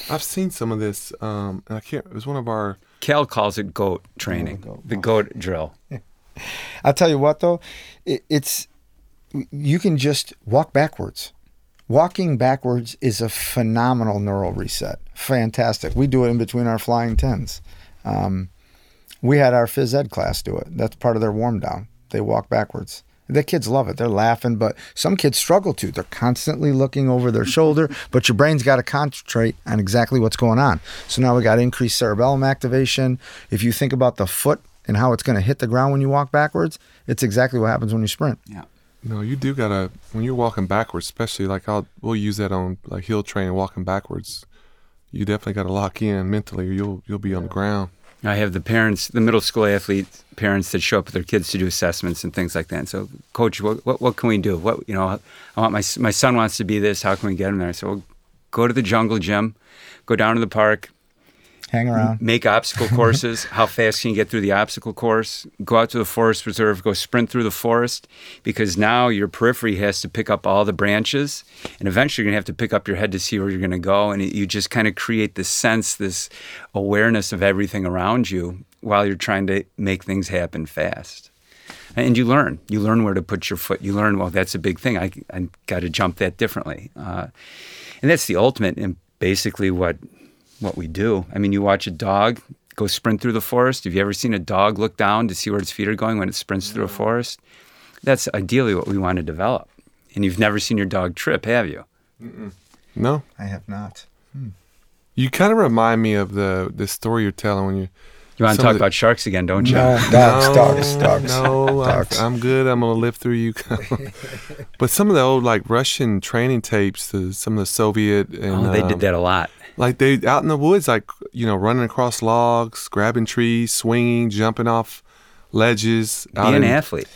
I've seen some of this, um, and I can't. It was one of our. Cal calls it goat training, goat. the goat drill. I'll tell you what though, it, it's you can just walk backwards. Walking backwards is a phenomenal neural reset. Fantastic. We do it in between our flying tens. Um, we had our phys ed class do it. That's part of their warm down. They walk backwards. The kids love it. They're laughing, but some kids struggle to. They're constantly looking over their shoulder, but your brain's got to concentrate on exactly what's going on. So now we got increased cerebellum activation. If you think about the foot and how it's going to hit the ground when you walk backwards, it's exactly what happens when you sprint. No, you do gotta when you're walking backwards, especially like I'll we'll use that on like hill training, walking backwards. You definitely got to lock in mentally, or you'll you'll be on the ground. I have the parents, the middle school athlete parents that show up with their kids to do assessments and things like that. So, coach, what, what, what can we do? What you know, I want my my son wants to be this. How can we get him there? So, well, go to the jungle gym, go down to the park, Hang around. make obstacle courses. How fast can you get through the obstacle course? Go out to the forest preserve, go sprint through the forest because now your periphery has to pick up all the branches and eventually you're going to have to pick up your head to see where you're going to go. And it, you just kind of create this sense, this awareness of everything around you while you're trying to make things happen fast. And you learn. You learn where to put your foot. You learn, well, that's a big thing. I, I got to jump that differently. Uh, and that's the ultimate and basically what what we do. I mean, you watch a dog go sprint through the forest. Have you ever seen a dog look down to see where its feet are going when it sprints through a forest? That's ideally what we want to develop. And you've never seen your dog trip, have you? No, I have not. you kind of remind me of the the story you're telling when you. You want to talk the- about sharks again, don't you? No, dogs, dogs, dogs. No, I'm, I'm good. I'm gonna live through you. but some of the old like Russian training tapes, the, some of the Soviet and Oh, they um, did that a lot. Like they out in the woods, like you know, running across logs, grabbing trees, swinging, jumping off ledges. Be an in- athlete.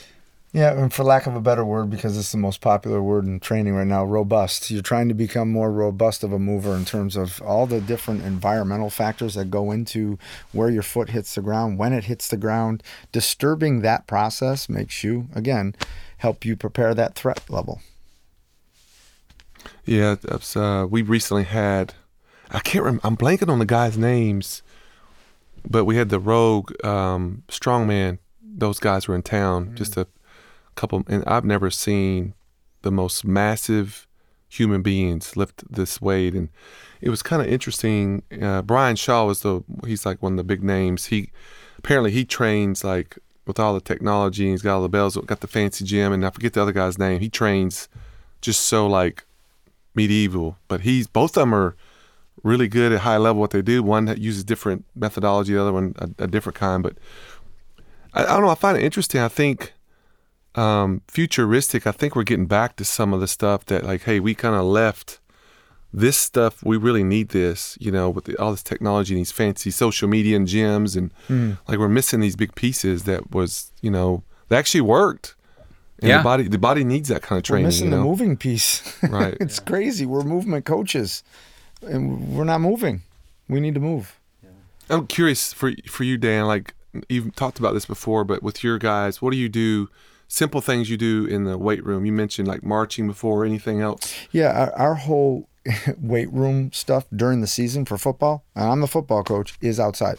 Yeah, and for lack of a better word, because it's the most popular word in training right now, robust. You're trying to become more robust of a mover in terms of all the different environmental factors that go into where your foot hits the ground, when it hits the ground. Disturbing that process makes you, again, help you prepare that threat level. Yeah, uh, we recently had. I can't remember. I'm blanking on the guys' names, but we had the Rogue um, Strongman. Those guys were in town. Just a couple, and I've never seen the most massive human beings lift this weight, and it was kind of interesting. Uh, Brian Shaw was the. He's like one of the big names. He apparently he trains like with all the technology. And he's got all the bells. Got the fancy gym, and I forget the other guy's name. He trains just so like medieval, but he's both of them are really good at high level what they do. One that uses different methodology, the other one a, a different kind. But I, I don't know. I find it interesting. I think um, futuristic. I think we're getting back to some of the stuff that like, hey, we kind of left this stuff. We really need this, you know, with the, all this technology and these fancy social media and gyms, and like we're missing these big pieces that was, you know, that actually worked. And Yeah. the body, the body needs that kind of training. We're missing you the moving piece. Right. it's crazy. We're movement coaches, and we're not moving. We need to move. I'm curious for for you, Dan. Like you've talked about this before, but with your guys, what do you do? Simple things you do in the weight room. You mentioned like marching before. Anything else? Yeah, our, our whole weight room stuff during the season for football, and I'm the football coach, is outside.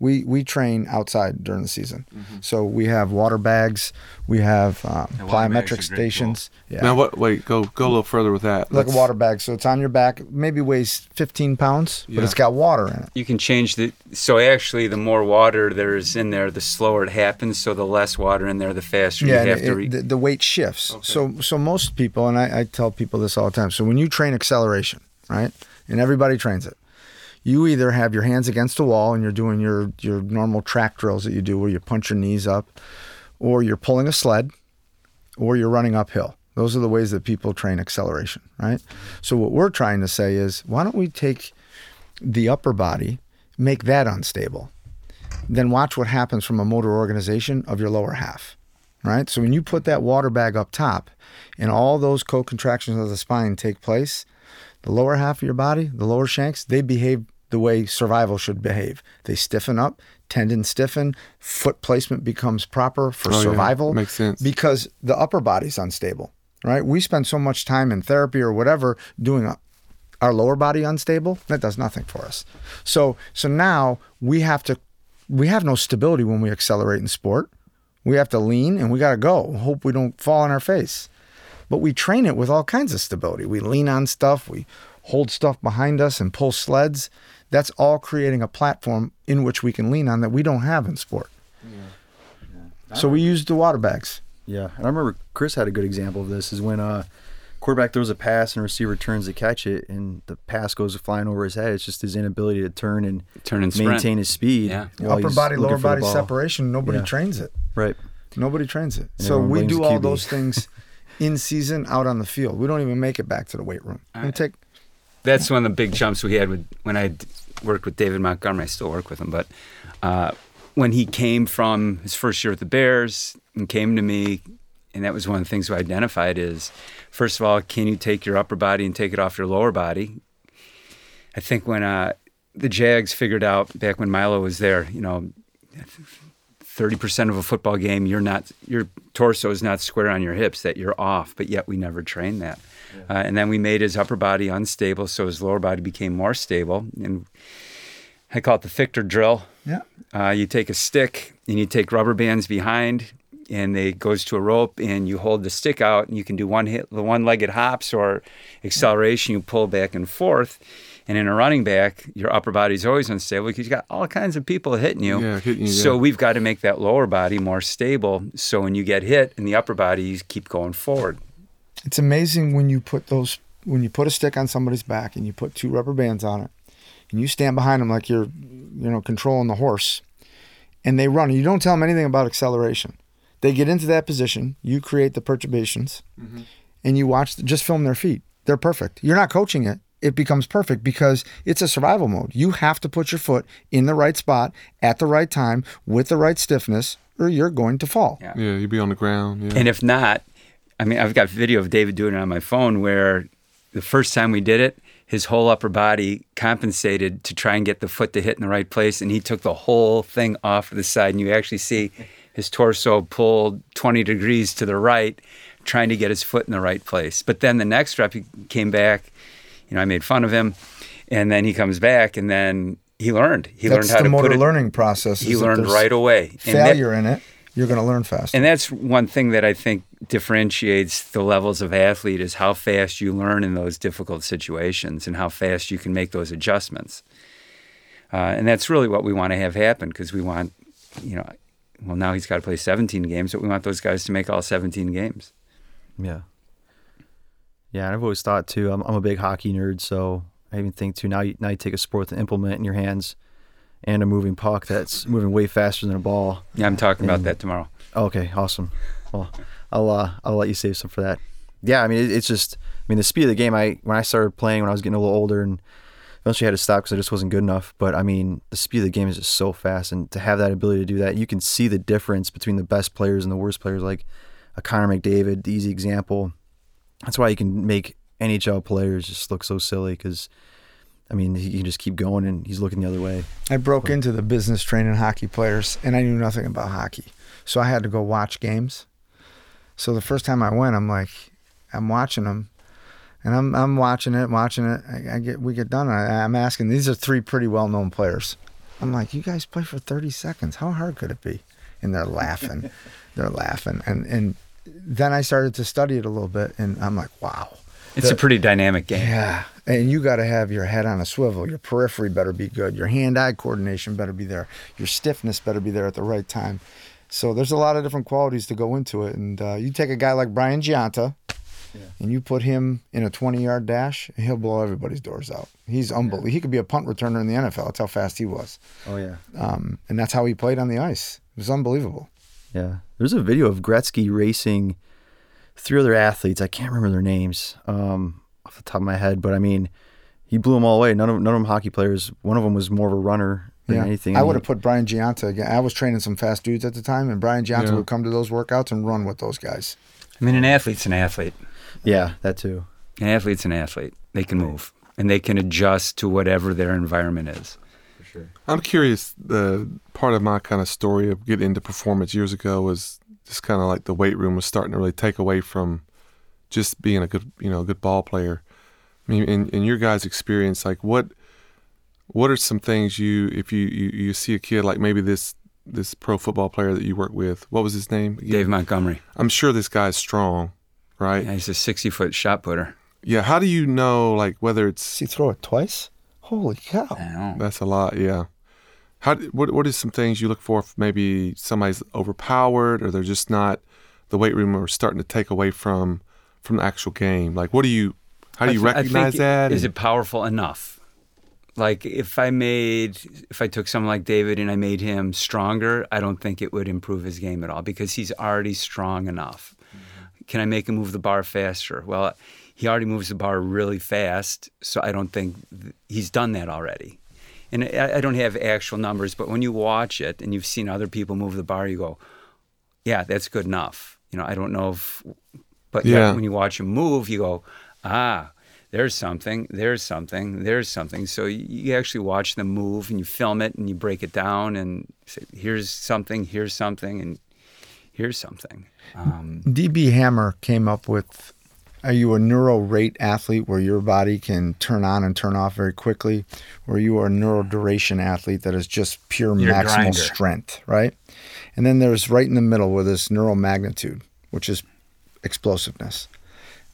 We we train outside during the season. So we have water bags, we have um, Mm-hmm. water bags plyometric are great stations. Yeah. Now, what? Wait, go go a little further with that. like a Let's- water bag, so it's on your back. Maybe weighs 15 pounds, Yeah. but it's got water in it. You can change the. So actually, the more water there is in there, the slower it happens. So the less water in there, the faster Yeah, you have and to. it- Re- the, the weight shifts. So so most people, and I, I tell people this all the time. So when you train acceleration, right, and everybody trains it, you either have your hands against a wall and you're doing your your normal track drills that you do, where you punch your knees up, or you're pulling a sled, or you're running uphill. Those are the ways that people train acceleration, right? So what we're trying to say is, why don't we take the upper body, make that unstable, then watch what happens from a motor organization of your lower half right? So when you put that water bag up top and all those co-contractions of the spine take place, the lower half of your body, the lower shanks, they behave the way survival should behave. They stiffen up, tendons stiffen, foot placement becomes proper for Oh, yeah. survival. Makes sense. Because the upper body's unstable, right? We spend so much time in therapy or whatever doing our lower body unstable, that does nothing for us. So so now we have to we have no stability when we accelerate in sport. We have to lean and we got to go. Hope we don't fall on our face. But we train it with all kinds of stability. We lean on stuff, we hold stuff behind us and pull sleds. That's all creating a platform in which we can lean on that we don't have in sport. Yeah. So we use the water bags. Yeah, and I remember Chris had a good example of this. Is when uh, quarterback throws a pass and receiver turns to catch it, and the pass goes flying over his head. It's just his inability to turn and Turn and sprint. maintain his speed. Yeah. Upper body, lower body separation, nobody Yeah. trains it. Right. Nobody trains it. And so we do all those things in season out on the field. We don't even make it back to the weight room. We take that's one of the big jumps we had with when I worked with David Montgomery. I still work with him, but uh, when he came from his first year with the Bears and came to me, and that was one of the things we identified is, first of all, can you take your upper body and take it off your lower body? I think when uh, the Jags figured out back when Milo was there, you know, 30% of a football game, you're not, your torso is not square on your hips, that you're off, but yet we never trained that. Uh, and then we made his upper body unstable, so his lower body became more stable. And I call it the Fichter drill. Yeah. Uh, you take a stick and you take rubber bands behind, and it goes to a rope, and you hold the stick out, and you can do one hit, the one-legged hops or acceleration. You pull back and forth, and in a running back, your upper body is always unstable because you got all kinds of people hitting you. Yeah, hitting you, So yeah. we've got to make that lower body more stable. So when you get hit in the upper body, you keep going forward. It's amazing when you put those when you put a stick on somebody's back and you put two rubber bands on it and you stand behind them like you're you know controlling the horse and they run and you don't tell them anything about acceleration they get into that position you create the perturbations mm-hmm. and you watch just film their feet they're perfect you're not coaching it it becomes perfect because it's a survival mode you have to put your foot in the right spot at the right time with the right stiffness or you're going to fall Yeah. Yeah, you'd be on the ground. Yeah. And if not, I mean, I've got video of David doing it on my phone where the first time we did it, his whole upper body compensated to try and get the foot to hit in the right place. And he took the whole thing off to the side. And you actually see his torso pulled 20 degrees to the right, trying to get his foot in the right place. But then the next rep, he came back. You know, I made fun of him. And then he comes back and then he learned. He that's learned how the to motor put it. learning process He learned right away. And that- failure in it you're going to learn fast and that's one thing that I think differentiates the levels of athlete is how fast you learn in those difficult situations and how fast you can make those adjustments. Uh, and that's really what we want to have happen because we want, you know, well, now he's got to play 17 games, but we want those guys to make all 17 games. Yeah. Yeah, and I've always thought too. I'm, I'm a big hockey nerd, so I even think too. Now you now you take a sport with an implement in your hands, and a moving puck that's moving way faster than a ball. Yeah, I'm talking about that tomorrow. Okay, awesome. Well, I'll uh, I'll let you save some for that. Yeah, I mean it, it's just I mean the speed of the game. I when I started playing when I was getting a little older and eventually had to stop because I just wasn't good enough. But I mean the speed of the game is just so fast, and to have that ability to do that, you can see the difference between the best players and the worst players. Like a Connor McDavid, the easy example. That's why you can make NHL players just look so silly because. I mean, he can just keep going, and he's looking the other way. I broke into the business training hockey players, and I knew nothing about hockey, so I had to go watch games. So the first time I went, I'm like, I'm watching them, and I'm I'm watching it, watching it. I, I get we get done. I, I'm asking. These are three pretty well known players. I'm like, you guys play for 30 seconds. How hard could it be? And they're laughing, they're laughing, and and then I started to study it a little bit, and I'm like, wow. It's The- a pretty dynamic game. Yeah. And you got to have your head on a swivel. Your periphery better be good. Your hand eye coordination better be there. Your stiffness better be there at the right time. So there's a lot of different qualities to go into it. And uh, you take a guy like Brian Gionta and you put him in a 20 yard dash, he'll blow everybody's doors out. He's unbelievable. He could be a punt returner in the NFL. That's how fast he was. Oh yeah. Um, and that's how he played on the ice. It was unbelievable. Yeah. There's a video of Gretzky racing three other athletes. I can't remember their names um, off the top of my head, but I mean, he blew them all away. None of none of them hockey players. One of them was more of a runner than anything. I mean, would have put Brian Gionta again. I was training some fast dudes at the time, and Brian Gionta Yeah. would come to those workouts and run with those guys. I mean, an athlete's an athlete. Yeah, that too. An athlete's an athlete. They can move and they can adjust to whatever their environment is. I'm curious. The part of my kind of story of getting into performance years ago was just kind of like the weight room was starting to really take away from just being a good, you know, a good ball player. I mean, in, in your guys' experience, like what what are some things you if you, you you see a kid like maybe this this pro football player that you work with, what was his name? again? Dave Montgomery. I'm sure this guy's strong, right? Yeah, he's a 60 foot shot putter. Yeah. How do you know like whether it's he throw it twice? Holy cow. That's a lot, yeah. How what what is some things you look for if maybe somebody's overpowered or they're just not the weight room or starting to take away from from the actual game? Like what do you how do you th- recognize that? Is And- it powerful enough? Like if I made, if I took someone like David and I made him stronger, I don't think it would improve his game at all because he's already strong enough. Mm-hmm. Can I make him move the bar faster? Well, he already moves the bar really fast, so I don't think th- he's done that already. And I, I don't have actual numbers, but when you watch it and you've seen other people move the bar, you go, yeah, that's good enough. You know, I don't know if, but yeah, Yeah. when you watch him move, you go, ah, there's something, there's something, there's something. So you, you actually watch them move and you film it and you break it down and say, here's something, here's something, and here's something. Um, DB Hammer came up with are you a neuro rate athlete where your body can turn on and turn off very quickly? Or are you a neuroduration athlete that is just pure You're maximal grinder. strength, right? And then there's right in the middle where this neural magnitude, which is explosiveness.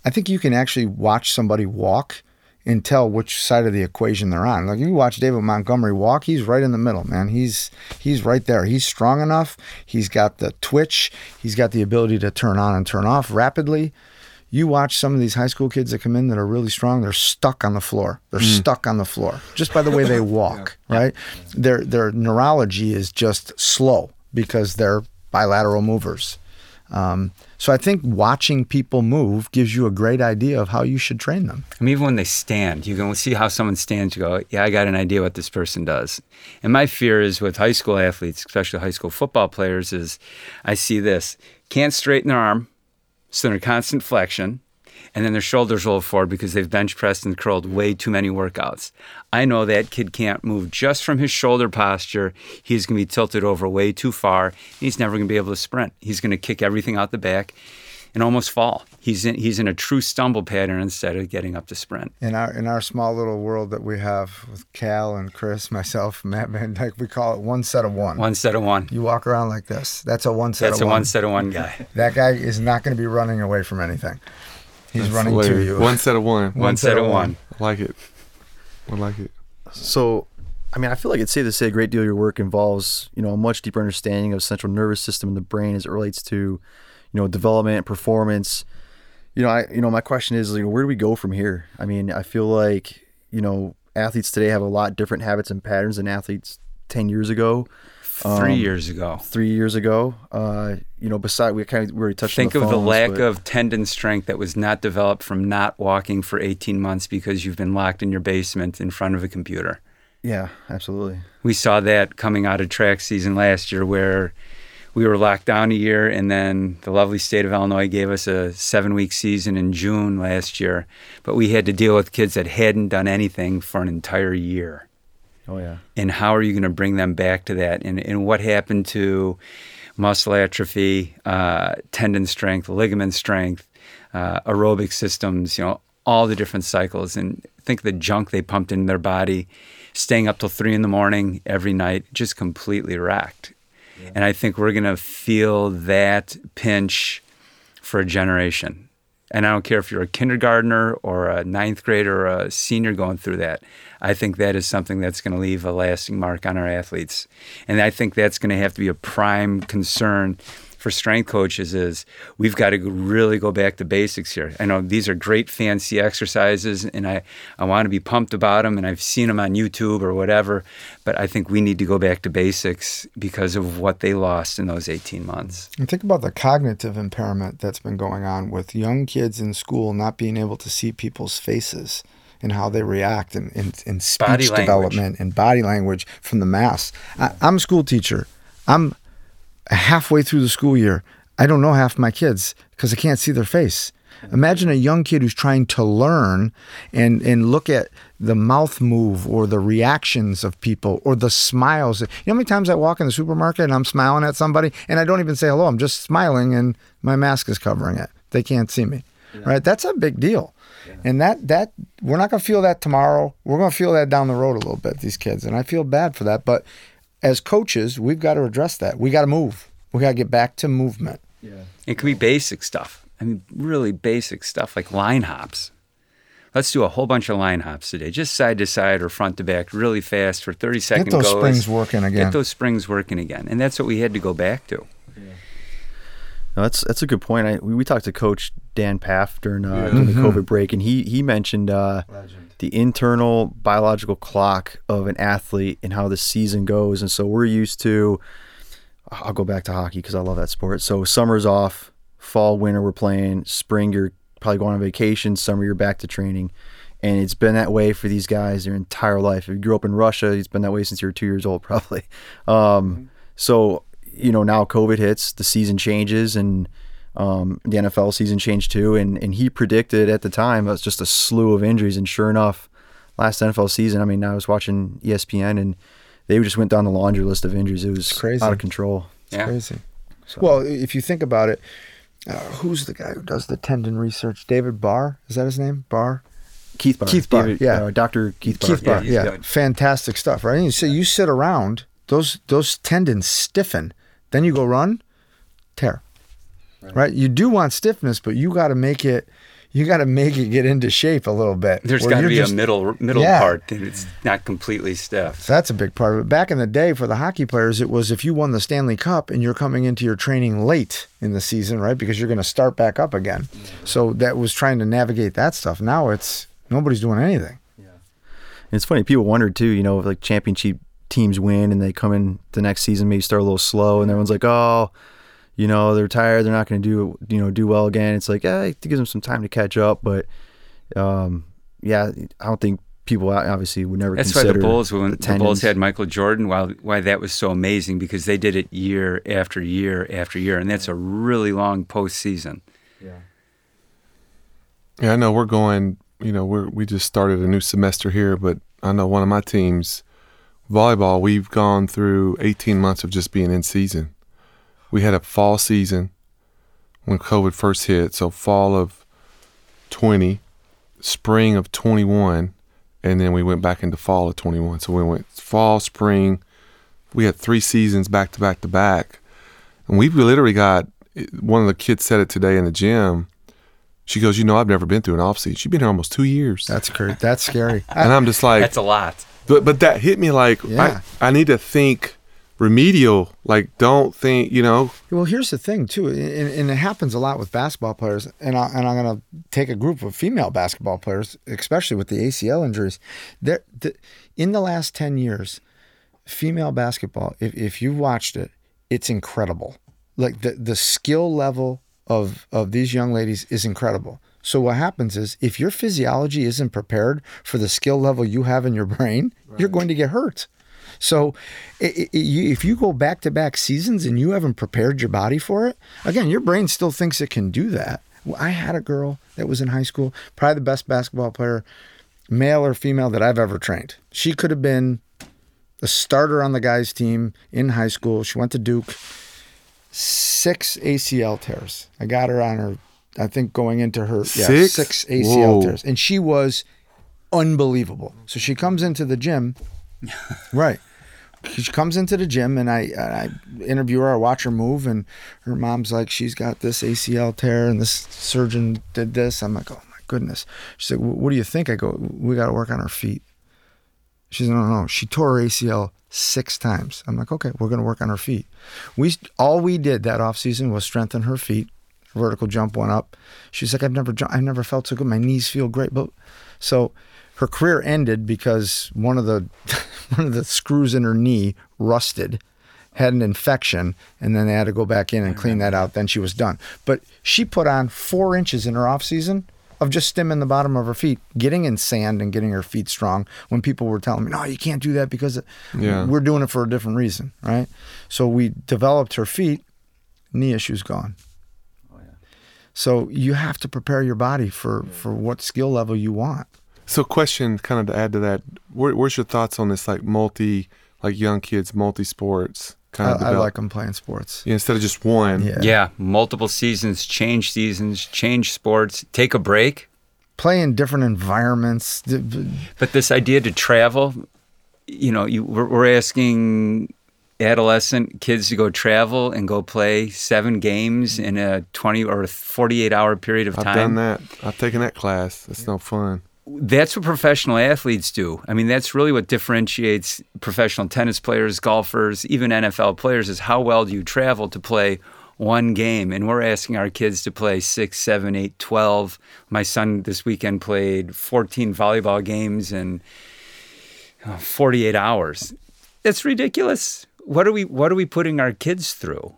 I think you can actually watch somebody walk and tell which side of the equation they're on. Like you watch David Montgomery walk, he's right in the middle, man. He's he's right there. He's strong enough. He's got the twitch. He's got the ability to turn on and turn off rapidly. You watch some of these high school kids that come in that are really strong, they're stuck on the floor. They're stuck on the floor just by the way they walk, right? Their their neurology is just slow because they're bilateral movers. Um, so I think watching people move gives you a great idea of how you should train them. I mean, even when they stand, you can see how someone stands. You go, yeah, I got an idea what this person does. And my fear is with high school athletes, especially high school football players, is I see this can't straighten their arm, so they're in constant flexion, and then their shoulders roll forward because they've bench pressed and curled way too many workouts. I know that kid can't move just from his shoulder posture. He's going to be tilted over way too far. He's never going to be able to sprint. He's going to kick everything out the back and almost fall. He's in, he's in a true stumble pattern instead of getting up to sprint. In our in our small little world that we have with Cal and Chris, myself, Matt Van Dyke, we call it one set of one. One set of one. You walk around like this. That's a one set That's of a one. one set of one guy. That guy is not going to be running away from anything. He's That's running to you. One set of one. One, set, of one. I like it. I like it. So, I mean, I feel like it's safe to say a great deal of your work involves, you know, a much deeper understanding of central nervous system in the brain as it relates to, you know, development, performance. You know, I, you know, my question is, like, where do we go from here? I mean, I feel like, you know, athletes today have a lot different habits and patterns than athletes ten years ago, Three Um, years ago. three years ago. Uh, you know, beside we kind of we already touched. Think on the of the lack but- of tendon strength that was not developed from not walking for 18 months because you've been locked in your basement in front of a computer. Yeah, absolutely. We saw that coming out of track season last year where we were locked down a year and then the lovely state of Illinois gave us a seven week season in June last year. But we had to deal with kids that hadn't done anything for an entire year. Oh yeah. and how are you going to bring them back to that and, and what happened to muscle atrophy uh, tendon strength ligament strength uh, aerobic systems you know all the different cycles and think of the junk they pumped in their body staying up till three in the morning every night just completely and i think we're going to feel that pinch for a generation and I don't care if you're a kindergartner or a ninth grader or a senior going through that. I think that is something that's going to leave a lasting mark on our athletes. And I think that's going to have to be a prime concern for strength coaches is we've got to really go back to basics here. I know these are great fancy exercises and I, I want to be pumped about them and I've seen them on YouTube or whatever, but I think we need to go back to basics because of what they lost in those 18 months. And think about the cognitive impairment that's been going on with young kids in school not being able to see people's faces and how they react in, in, in speech development and body language from the mass. I, I'm a school teacher. I'm halfway through the school year. I don't know half my kids because I can't see their face. Imagine a young kid who's trying to learn and, and look at the mouth move or the reactions of people or the smiles. You know how many times I walk in the supermarket and I'm smiling at somebody and I don't even say hello. I'm just smiling and my mask is covering it. They can't see me. Right? That's a big deal. And that that we're not going to feel that tomorrow. We're going to feel that down the road a little bit these kids and I feel bad for that, but as coaches, we've got to address that. We got to move. We got to get back to movement. Yeah. It could be basic stuff. I mean, really basic stuff like line hops. Let's do a whole bunch of line hops today, just side to side or front to back, really fast for 30 second Get those goes. springs working again. Get those springs working again. And that's what we had to go back to. No, that's that's a good point. I we, we talked to Coach Dan Pfaff during uh, during the COVID break, and he he mentioned uh, the internal biological clock of an athlete and how the season goes. And so we're used to. I'll go back to hockey because I love that sport. So summer's off, fall, winter we're playing, spring you're probably going on vacation, summer you're back to training. And it's been that way for these guys their entire life. If you grew up in Russia, it's been that way since you were two years old, probably. Um, so, you know, now COVID hits, the season changes, and Um, the NFL season changed too, and and he predicted at the time it was just a slew of injuries, and sure enough, last NFL season, I mean, I was watching ESPN and they just went down the laundry list of injuries. It was crazy. out of control. It's Yeah. crazy. Well, if you think about it, uh, who's the guy who does the tendon research? David Barr is that his name? Barr. Keith Barr, Keith Barr, David- yeah. uh, Doctor Keith Barr. Keith Barr. he's Yeah, fantastic stuff, right? And so you sit around, those those tendons stiffen, then you go run, tear. Right. You do want stiffness, but you got to make it. You got to make it get into shape a little bit. There's got to be just- a middle middle Yeah. part that it's not completely stiff. So that's a big part of it. Back in the day for the hockey players, it was if you won the Stanley Cup and you're coming into your training late in the season, right? Because you're going to start back up again. So that was trying to navigate that stuff. Now it's nobody's doing anything. And it's funny, people wondered too, you know, if like championship teams win and they come in the next season, maybe start a little slow, and everyone's like, oh, you know, they're tired, they're not going to do, you know, do well again. It's like, yeah, it gives them some time to catch up, but, um, yeah, I don't think people obviously would never That's why the Bulls, when the, tendons. Bulls had Michael Jordan, why, why that was so amazing because they did it year after year after year, and that's a really long postseason. Yeah. Yeah, I know we're going. You know, we're we just started a new semester here, but I know one of my teams, volleyball. We've gone through 18 months of just being in season. We had a fall season when COVID first hit, so fall of 20, spring of 21, and then we went back into fall of 21. So we went fall, spring. We had three seasons back to back to back, and we literally got. One of the kids said it today in the gym. She goes, you know, I've never been through an off season. She's been here almost two years, That's crazy. That's scary. and I'm just like, That's a lot. but but that hit me like Yeah. I, I need to think remedial. Like, don't think, you know, Well, here's the thing too, and, and it happens a lot with basketball players. And I, and I'm going to take a group of female basketball players, especially with the ACL injuries. There, the, in the last ten years, female basketball, if if you watched it, it's incredible. Like the the skill level of of these young ladies is incredible. So what happens is if your physiology isn't prepared for the skill level you have in your brain, you're going to get hurt. So i i you, if you go back to back seasons and you haven't prepared your body for it, again, your brain still thinks it can do that. Well, I had a girl that was in high school, probably the best basketball player, male or female, that I've ever trained. She could have been the starter on the guys' team in high school. She went to Duke. Six ACL tears. I got her on her, I think going into her yeah, Six? six ACL Whoa. tears. And she was unbelievable. So she comes into the gym, right? She comes into the gym and I, I interview her, I watch her move, and her mom's like, she's got this ACL tear, and this surgeon did this. I'm like, oh my goodness. She's like, what do you think? I go, we got to work on her feet. She said, no, no, no. She tore her ACL six times. I'm like, okay, we're going to work on her feet. We all we did that off season was strengthen her feet. Vertical jump went up. She's like, I've never, I've never felt so good. My knees feel great. But so her career ended because one of the one of the screws in her knee rusted, had an infection, and then they had to go back in and clean that out. Then she was done. But she put on four inches in her off season of just stimming the bottom of her feet, getting in sand and getting her feet strong. When people were telling me, "No, you can't do that because Yeah. we're doing it for a different reason," right? So we developed her feet. Knee issues gone. Oh, so you have to prepare your body for for what skill level you want. So, question kind of to add to that, where, where's your thoughts on this, like multi, like young kids, multi sports kind I, of I develop- like them playing sports. yeah, instead of just one? Yeah. Yeah, multiple seasons, change seasons, change sports, take a break. play in different environments. D- d- But this idea to travel, you know, you, we're, we're asking adolescent kids to go travel and go play seven games in a 20 or 48 hour period of time. I've done that. I've taken that class. It's no fun. That's what professional athletes do. I mean, that's really what differentiates professional tennis players, golfers, even NFL players is how well do you travel to play one game. And we're asking our kids to play six, seven, eight, 12. My son this weekend played 14 volleyball games in uh, 48 hours. That's ridiculous. What are we what are we putting our kids through?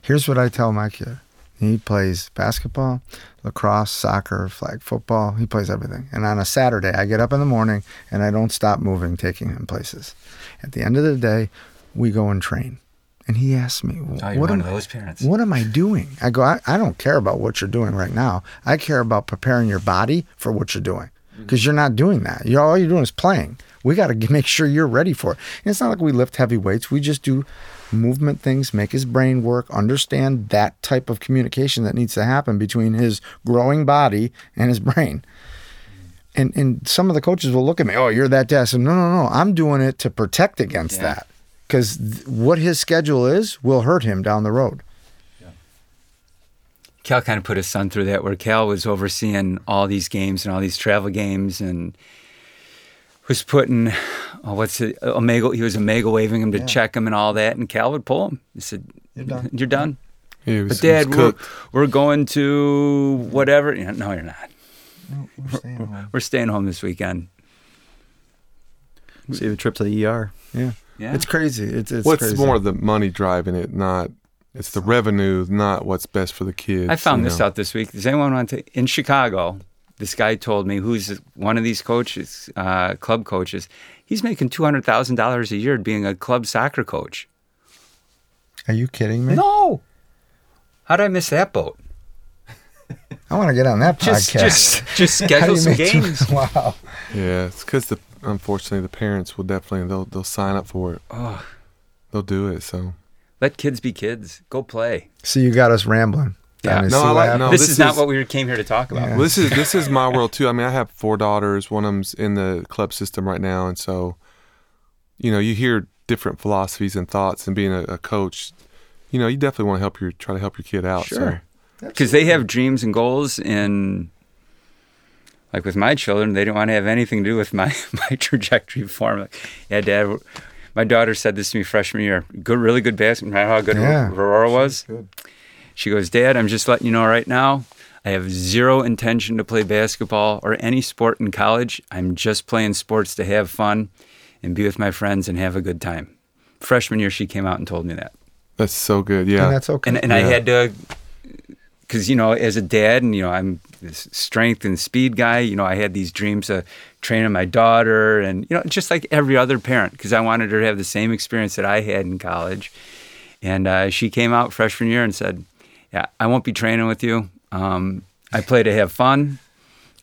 Here's what I tell my kid. He plays basketball, lacrosse, soccer, flag football. He plays everything. And on a Saturday, I get up in the morning and I don't stop moving, taking him places. At the end of the day, we go and train. And he asked me, Oh, "What am of those parents. What am I doing?" I go, I, "I don't care about what you're doing right now. I care about preparing your body for what you're doing mm. because you're not doing that. You're all you're doing is playing. We got to make sure you're ready for it. And it's not like we lift heavy weights. We just do movement things, make his brain work, understand that type of communication that needs to happen between his growing body and his brain." And, and some of the coaches will look at me, oh, you're that dad. I said, no, no, no. I'm doing it to protect against Yeah. that because th- what his schedule is will hurt him down the road. Cal kind of put his son through that, where Cal was overseeing all these games and all these travel games, and was putting, oh, what's it, Omega? He was Omega waving him to Yeah. check him and all that, and Cal would pull him. He said, You're done. You're done." He was, But Dad, we're, we're going to whatever. You know, no, you're not. We're staying home we're staying home this weekend. Save a trip to the ER. Yeah. Yeah. It's crazy. It's, it's What's crazy. more the money driving it, not it's the revenue, not what's best for the kids. I found this know. out this week. Does anyone want to? In Chicago, this guy told me who's one of these coaches, uh, club coaches. He's making two hundred thousand dollars a year being a club soccer coach. Are you kidding me? No. How did I miss that boat? I want to get on that Just, podcast. just, just schedule some make two- games. wow. Yeah, it's because the unfortunately the parents will definitely they'll they'll sign up for it. Oh, They'll do it. So let kids be kids. Go play. So you got us rambling. Yeah. Donnie. No, I like- no, this, this is not what we came here to talk about. Yeah. well, this is this is my world too. I mean, I have four daughters. One of them's in the club system right now, and so you know you hear different philosophies and thoughts. And being a, a coach, you know, you definitely want to help your try to help your kid out. Sure. because they have dreams and goals and like with my children they didn't want to have anything to do with my my trajectory form like yeah dad my daughter said this to me freshman year good really good basketball remember how good Yeah. aurora was Good. She goes dad i'm just letting you know right now i have zero intention to play basketball or any sport in college i'm just playing sports to have fun and be with my friends and have a good time freshman year she came out and told me that That's so good. And Yeah. that's okay. and, and I had to because you know as a dad and you know i'm this strength and speed guy you know i had these dreams of training my daughter and you know just like every other parent because i wanted her to have the same experience that i had in college and uh, she came out freshman year and said yeah i won't be training with you um, i play to have fun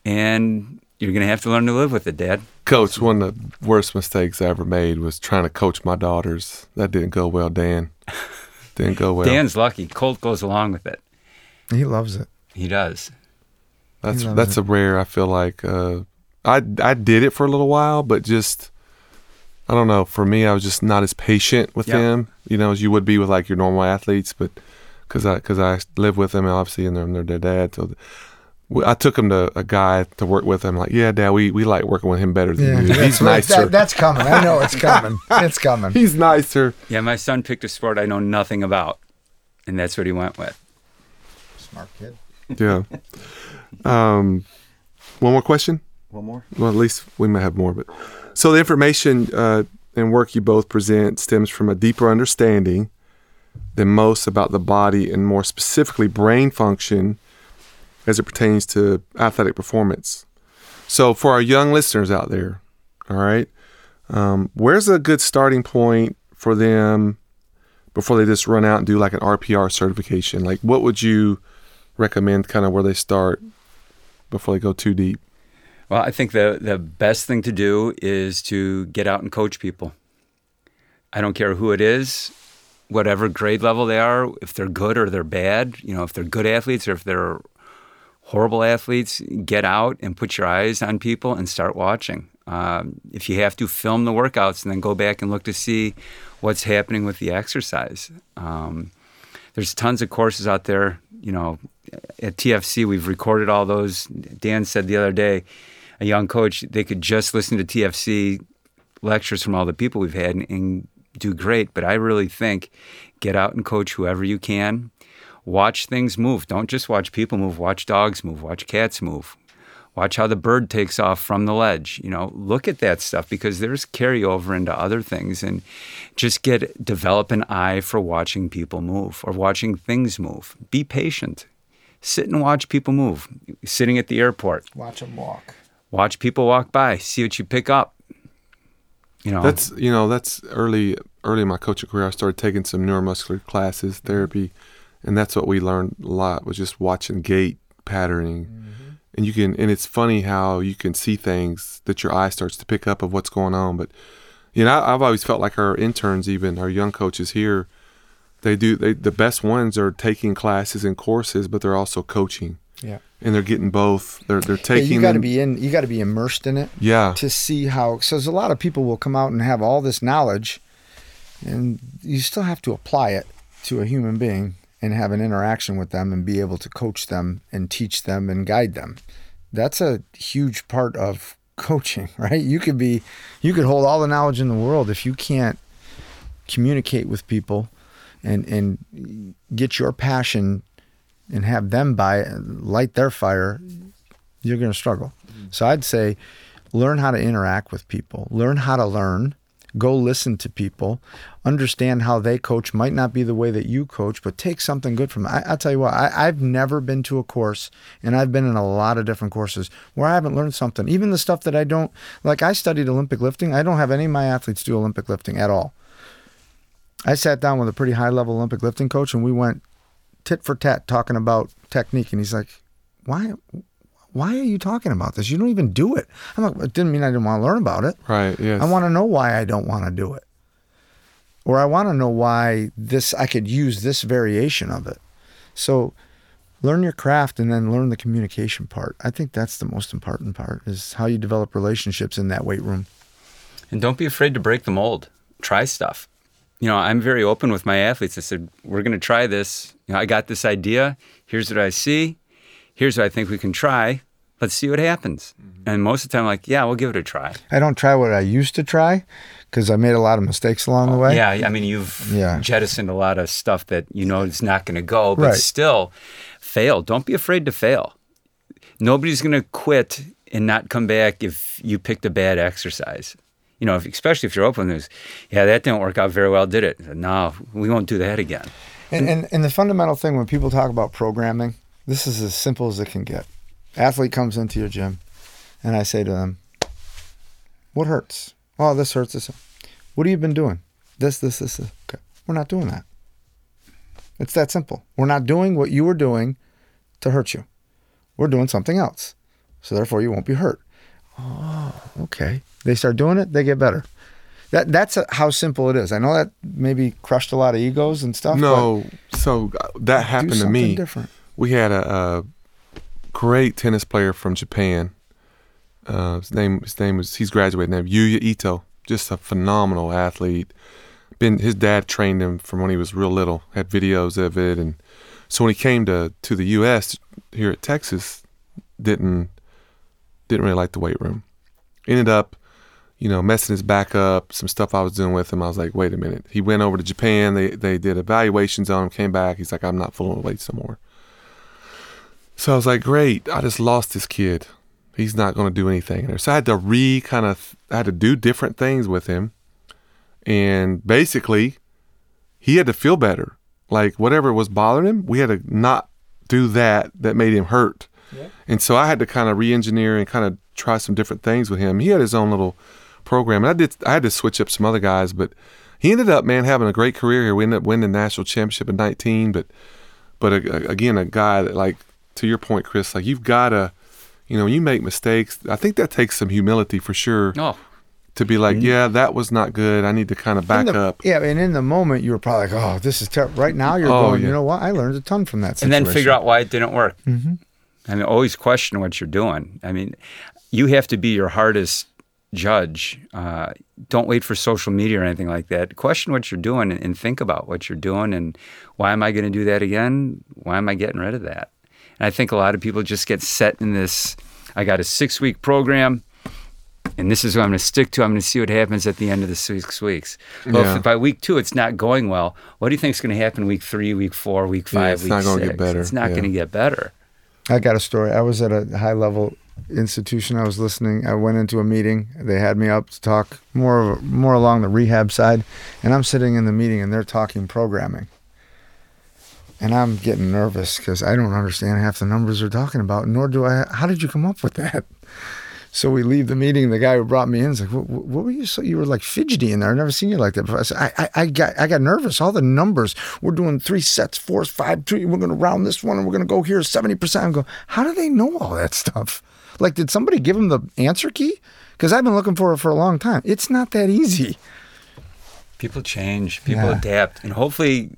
and you're going to have to learn to live with it dad Coach, one of the worst mistakes I ever made was trying to coach my daughters. That didn't go well, Dan. Didn't go well. dan's lucky colt goes along with it he loves it. he does That's He loves that's a rare. I feel like uh, I I did it for a little while, but just I don't know. For me, I was just not as patient with Yeah. them, you know, as you would be with like your normal athletes. But because I because I live with them, obviously, and they're, they're their dad. So we- I took him to a guy to work with him. Like, yeah, Dad, we, we like working with him better than Yeah, you. that's He's right. nicer. That- that's coming. I know it's coming. it's coming. He's nicer. yeah my son picked a sport i know nothing about and that's what he went with Smart kid. Yeah. um, one more question. One more. Well, at least we may have more. But so the information uh, and work you both present stems from a deeper understanding than most about the body and more specifically brain function as it pertains to athletic performance. So for our young listeners out there, all right, um, where's a good starting point for them before they just run out and do like an RPR certification? Like, what would you recommend? Kind of where they start before they go too deep. Well, I think the the best thing to do is to get out and coach people. I don't care who it is, whatever grade level they are, if they're good or they're bad, you know, if they're good athletes or if they're horrible athletes, get out and put your eyes on people and start watching. Um, if you have to, film the workouts and then go back and look to see what's happening with the exercise. Um, there's tons of courses out there. You know, at TFC, we've recorded all those. Dan said the other day, a young coach, they could just listen to TFC lectures from all the people we've had and, and do great. But I really think get out and coach whoever you can. Watch things move. Don't just watch people move. Watch dogs move. Watch cats move. Watch how the bird takes off from the ledge. You know, look at that stuff because there's carryover into other things, and just get develop an eye for watching people move or watching things move. Be patient. Sit and watch people move. Sitting at the airport, Watch them walk. watch people walk by. See what you pick up. You know, That's you know that's early early in my coaching career, I started taking some neuromuscular classes, therapy, and that's what we learned a lot was just watching gait patterning. Mm-hmm. And you can, and it's funny how you can see things that your eye starts to pick up of what's going on. But you know, I, I've always felt like our interns, even our young coaches here, they do they the best ones are taking classes and courses, but they're also coaching. Yeah. And they're getting both. They're they're taking. Yeah, you got to be in. You got to be immersed in it. Yeah. To see how. So there's a lot of people will come out and have all this knowledge, and you still have to apply it to a human being and have an interaction with them and be able to coach them and teach them and guide them. That's a huge part of coaching, right? You could be, you could hold all the knowledge in the world if you can't communicate with people and and get your passion and have them buy and light their fire you're going to struggle mm. so i'd say learn how to interact with people. Learn how to learn. Go listen to people. Understand how they coach might not be the way that you coach but take something good from it. I, i'll tell you what I, i've never been to a course and i've been in a lot of different courses where i haven't learned something. Even the stuff that i don't like i studied olympic lifting. I don't have any of my athletes do olympic lifting at all. I sat down with a pretty high level Olympic lifting coach and we went tit for tat talking about technique. And he's like, why, why are you talking about this? You don't even do it. I'm like, it didn't mean I didn't want to learn about it. Right. Yes. I want to know why I don't want to do it. Or I want to know why this, I could use this variation of it. So learn your craft and then learn the communication part. I think that's the most important part is how you develop relationships in that weight room. And don't be afraid to break the mold. Try stuff. You know, I'm very open with my athletes. I said, we're going to try this. You know, I got this idea. Here's what I see. Here's what I think we can try. Let's see what happens. Mm-hmm. And most of the time, I'm like, yeah, we'll give it a try. I don't try what I used to try because I made a lot of mistakes along the oh, way. Yeah, I mean, you've Yeah. jettisoned a lot of stuff that you know is not going to go, but Right. still fail. Don't be afraid to fail. Nobody's going to quit and not come back if you picked a bad exercise. You know, if, especially if you're open this. Yeah, that didn't work out very well, did it? No, we won't do that again. And, and and the fundamental thing when people talk about programming, this is as simple as it can get. Athlete comes into your gym, and I say to them, "What hurts? Oh, this hurts. This. What have you been doing? This, this, this. this. Okay, we're not doing that. It's that simple. We're not doing what you were doing to hurt you. We're doing something else. So therefore, you won't be hurt. Oh, okay. They start doing it, they get better. That that's how simple it is. I know that maybe crushed a lot of egos and stuff. but no. So uh, that happened to me. different. We had a, a great tennis player from Japan. Uh, his name his name was he's graduated now. Yuya Ito, just a phenomenal athlete. Been his dad trained him from when he was real little. Had videos of it, and so when he came to to the U.S. here at Texas, didn't didn't really like the weight room. Ended up, you know, messing his back up. Some stuff I was doing with him. I was like, wait a minute. He went over to Japan. They they did evaluations on him. Came back. He's like, I'm not pulling weights no more. So I was like, great. I just lost this kid. He's not going to do anything. So I had to re kind of, I had to do different things with him. And basically, he had to feel better. Like whatever was bothering him, we had to not do that that made him hurt. And so I had to kind of re-engineer and kind of try some different things with him. He had his own little program, and I did. I had to switch up some other guys, but he ended up, man, having a great career here. We ended up winning the national championship in 19. But, but a, a- again, a guy that, like, to your point, Chris, like you've got to, you know, when you make mistakes, I think that takes some humility for sure Oh, to be like, yeah, that was not good. I need to kind of back the- up. Yeah, and in the moment you were probably like, "Oh, this is terrible." Right now you're Oh, going, yeah. "You know what? I learned a ton from that." and then figure out why it didn't work. Mm-hmm. I mean, always question what you're doing. I mean, you have to be your hardest judge. Uh, don't wait for social media or anything like that. Question what you're doing and, and think about what you're doing and why am I going to do that again? Why am I getting rid of that? And I think a lot of people just get set in this. I got a six week program. And this is what I'm going to stick to. I'm going to see what happens at the end of the six weeks. Well, Yeah. if by week two it's not going well, what do you think is going to happen week three, week four, week Yeah, five, it's week not gonna get better. It's not Yeah. going to get better. I got a story. I was at a high level institution. I was listening. I went into a meeting. They had me up to talk more more along the rehab side, and I'm sitting in the meeting and they're talking programming. And I'm getting nervous because I don't understand half the numbers they're talking about, nor do I. How did you come up with that? So we leave the meeting. The guy who brought me in is like, "What, what were you? So you were like fidgety in there. I've never seen you like that before." I said, I, I, I got, I got nervous. All the numbers. We're doing three sets, four, five, three. We're going to round this one, and we're going to go here seventy percent. I go, how do they know all that stuff? Like, did somebody give him the answer key? Because I've been looking for it for a long time. It's not that easy. People change, people Yeah. adapt, and hopefully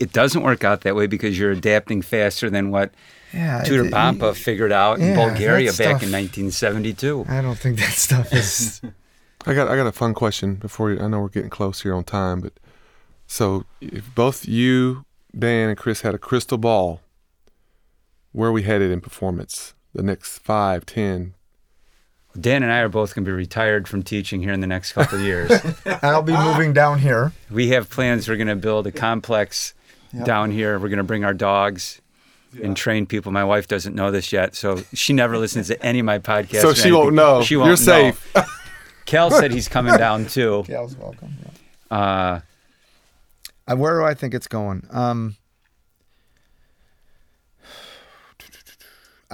it doesn't work out that way because you're adapting faster than what Yeah, Tudor Bompa figured out in Bulgaria that back stuff- in 1972. I don't think that stuff is. I got I got a fun question before you, I know we're getting close here on time, but so if both you, Dan, and Chris had a crystal ball, where are we headed in performance the next five, ten? Dan and I are both going to be retired from teaching here in the next couple of years. I'll be moving down here. we have plans. We're going to build a complex Yep. down here. We're going to bring our dogs and train people. My wife doesn't know this yet, so she never listens to any of my podcasts. so she won't know. She won't You're know. safe. Cal said he's coming down too. Yeah, welcome. Uh, Uh, where do I think it's going? Um,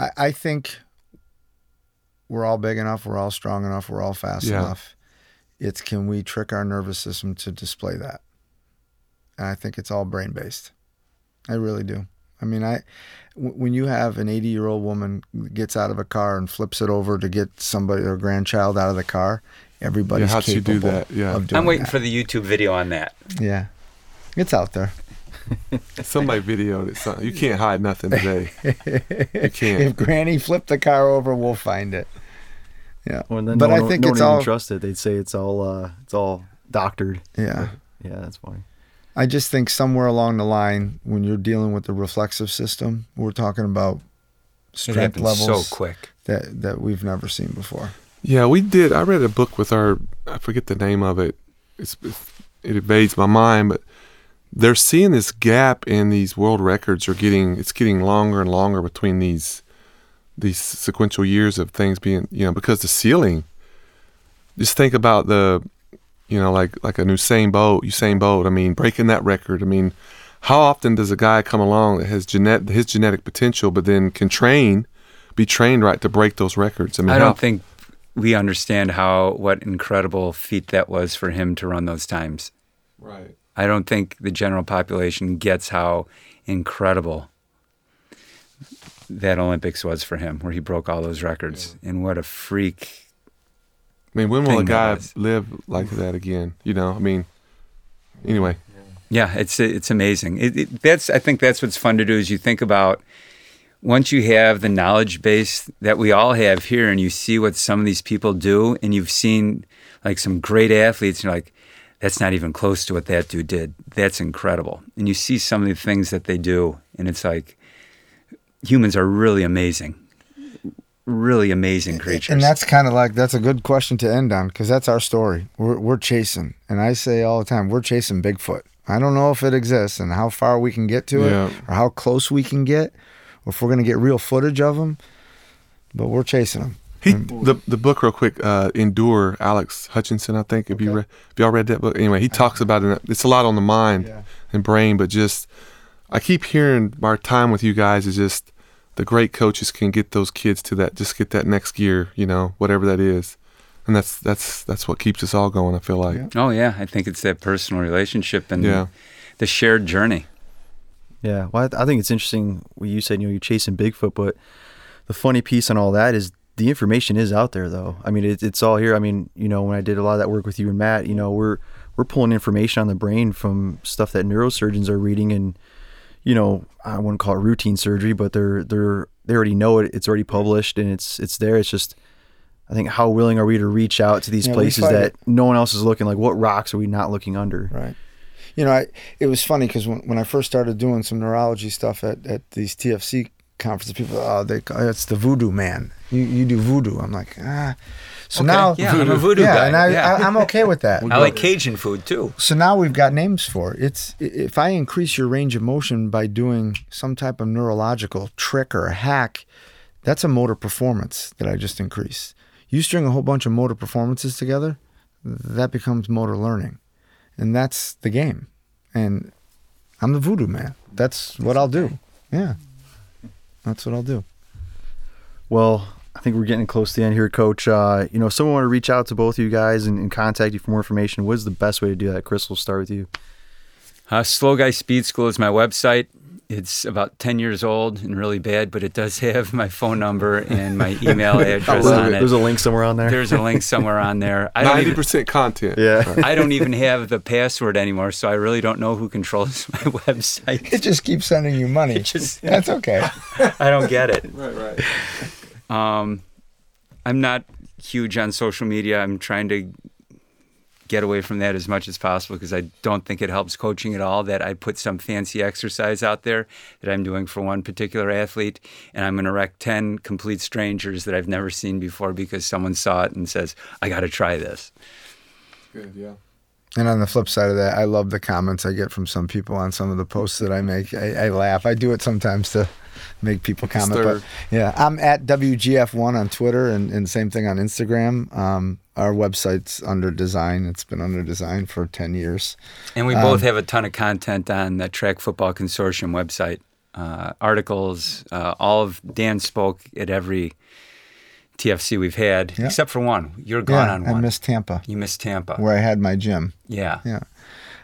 I, I think we're all big enough, we're all strong enough, we're all fast Yeah. enough. It's can we trick our nervous system to display that? And I think it's all brain based. I really do. I mean, I w- when you have an 80 year old woman gets out of a car and flips it over to get somebody or grandchild out of the car, everybody's how'd she do that? Yeah. of doing I'm waiting that. for the YouTube video on that. yeah, it's out there. Somebody videoed it. So you can't hide nothing today. You can't. if Granny flipped the car over, we'll find it. Yeah, Well, then but no I think no it's one even all. trust it. They'd say it's all uh, it's all doctored. Yeah, Yeah, that's funny. I just think somewhere along the line, when you're dealing with the reflexive system, we're talking about strength happens levels so quick. that that we've never seen before. Yeah, we did. I read a book with our. I forget the name of it. It's, it evades my mind, but they're seeing this gap in these world records are getting. It's getting longer and longer between these these sequential years of things being. You know, because the ceiling. Just think about the, you know, like like a Usain Bolt. Usain Bolt. I mean, breaking that record. I mean, how often does a guy come along that has genet his genetic potential, but then can train, be trained right to break those records? I mean, I don't think we understand how what incredible feat that was for him to run those times. Right. I don't think the general population gets how incredible that Olympics was for him, where he broke all those records. And what a freak! I mean, when will a guy live like that again? You know, I mean, anyway, Yeah, it's it's amazing. It, it, that's I think that's what's fun to do is you think about once you have the knowledge base that we all have here, and you see what some of these people do, and you've seen like some great athletes, and you're like, that's not even close to what that dude did. That's incredible. And you see some of the things that they do, and it's like humans are really amazing, really amazing creatures. And that's kind of like that's a good question to end on because that's our story. We're we're chasing, and I say all the time, we're chasing Bigfoot. I don't know if it exists and how far we can get to Yeah. it, or how close we can get, or if we're gonna get real footage of them. But we're chasing them. He the the book real quick. Uh, Endure, Alex Hutchinson, I think. Have you Okay. read? Have y'all read that book? Anyway, he talks about it. It's a lot on the mind Yeah. and brain, but just I keep hearing our time with you guys is just the great coaches can get those kids to that, just get that next gear, you know, whatever that is, and that's that's that's what keeps us all going. I feel like. Yeah. oh yeah, I think it's that personal relationship and Yeah. the shared journey. Yeah, well, I, th- I think it's interesting what you said. You know, you're chasing Bigfoot, but the funny piece on all that is the information is out there, though. I mean, it, it's all here. I mean, you know, when I did a lot of that work with you and Matt, you know, we're we're pulling information on the brain from stuff that neurosurgeons are reading, and you know, I wouldn't call it routine surgery, but they're they're they already know it. It's already published, and it's it's there. It's just, I think, how willing are we to reach out to these Yeah, places that it. no one else is looking? Like, what rocks are we not looking under? Right. You know, I it was funny because when, when I first started doing some neurology stuff at, at these TFC conferences, people, oh, they it's the voodoo man. You you do voodoo. I'm like, ah. So Okay, now, yeah, I'm a voodoo yeah, guy, and I, yeah. I I'm okay with that. I like Cajun food too. So now we've got names for it. It's if I increase your range of motion by doing some type of neurological trick or a hack, that's a motor performance that I just increased. You string a whole bunch of motor performances together, that becomes motor learning. And that's the game. And I'm the voodoo man. That's what I'll do. Yeah. That's what I'll do. Well, I think we're getting close to the end here, Coach. Uh, you know, if someone want to reach out to both of you guys and, and contact you for more information, what is the best way to do that? Chris, we'll start with you. Uh, Slow Guy Speed School is my website. It's about 10 years old and really bad, but it does have my phone number and my email address There's, on it. there's a link somewhere on there. There's a link somewhere on there. I don't, Ninety even, percent content. yeah. I don't even have the password anymore, so I really don't know who controls my website. It just keeps sending you money. It just- That's okay. I don't get it. Right, right. Um, I'm not huge on social media. I'm trying to get away from that as much as possible because I don't think it helps coaching at all. That I put some fancy exercise out there that I'm doing for one particular athlete, and I'm going to wreck 10 complete strangers that I've never seen before because someone saw it and says, I got to try this. Good, yeah. And on the flip side of that, I love the comments I get from some people on some of the posts that I make. I, I laugh. I do it sometimes to make people comment. But yeah, I'm at WGF1 on Twitter and, and same thing on Instagram. Um, our website's under design. It's been under design for 10 years. And we both have a ton of content on the Track Football Consortium website. Uh, articles, uh, all of Dan spoke at every TFC we've had, Yeah. except for one. You're gone yeah, on one. I missed Tampa you missed Tampa. where I had my gym. Yeah. Yeah.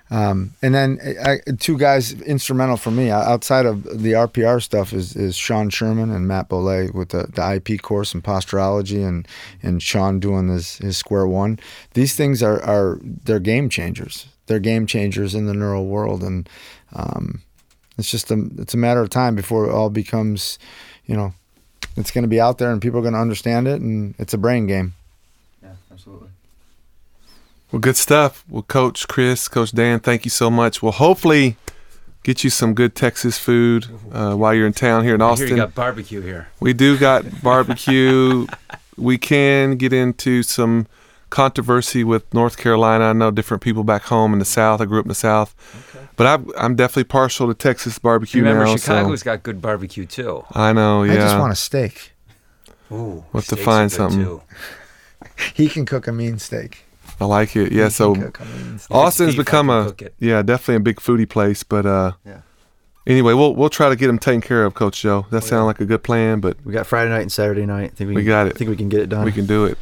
Um, and then I, two guys instrumental for me outside of the RPR stuff is, is Sean Sherman and Matt Bollet with the, the IP course in posturology and, and Sean doing his, his square one. These things are, are they're game changers. They're game changers in the neural world. And um, it's just a, it's a matter of time before it all becomes, you know, it's going to be out there and people are going to understand it. And it's a brain game. Yeah, absolutely. Well, good stuff. Well, Coach Chris, Coach Dan, thank you so much. We'll hopefully get you some good Texas food uh, while you're in town here in I hear Austin. you got barbecue here. We do got barbecue. we can get into some controversy with North Carolina. I know different people back home in the South. I grew up in the South, but I'm, I'm definitely partial to Texas barbecue Remember, now. Chicago's so got good barbecue too. I know. Yeah, I just want a steak. Ooh, We'll have to find something. He can cook a mean steak. I like it. Yeah. He So can cook a mean steak. Austin's beef, become a yeah, definitely a big foodie place. But uh, Yeah. Anyway, we'll we'll try to get him taken care of, Coach Joe. That sounds like a good plan, but We got Friday night and Saturday night. I think we, We got I it. think we can get it done. we can do it.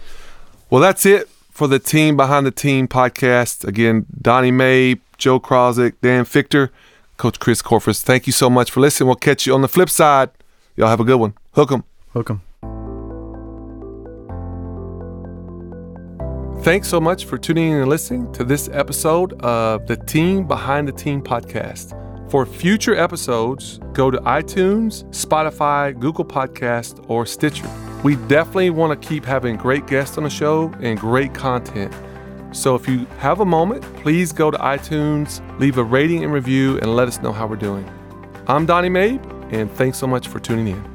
Well, that's it for the team behind the team podcast. Again, Donnie Maib, Joe Krozik, Dan Fichter, Coach Chris Korfist. Thank you so much for listening. We'll catch you on the flip side. Y'all have a good one. Hook 'em. Hook 'em. Thanks so much for tuning in and listening to this episode of the Team Behind the Team podcast. For future episodes, go to iTunes, Spotify, Google Podcast, or Stitcher. We definitely want to keep having great guests on the show and great content. So if you have a moment, please go to iTunes, leave a rating and review, and let us know how we're doing. I'm Donnie Maib, and thanks so much for tuning in.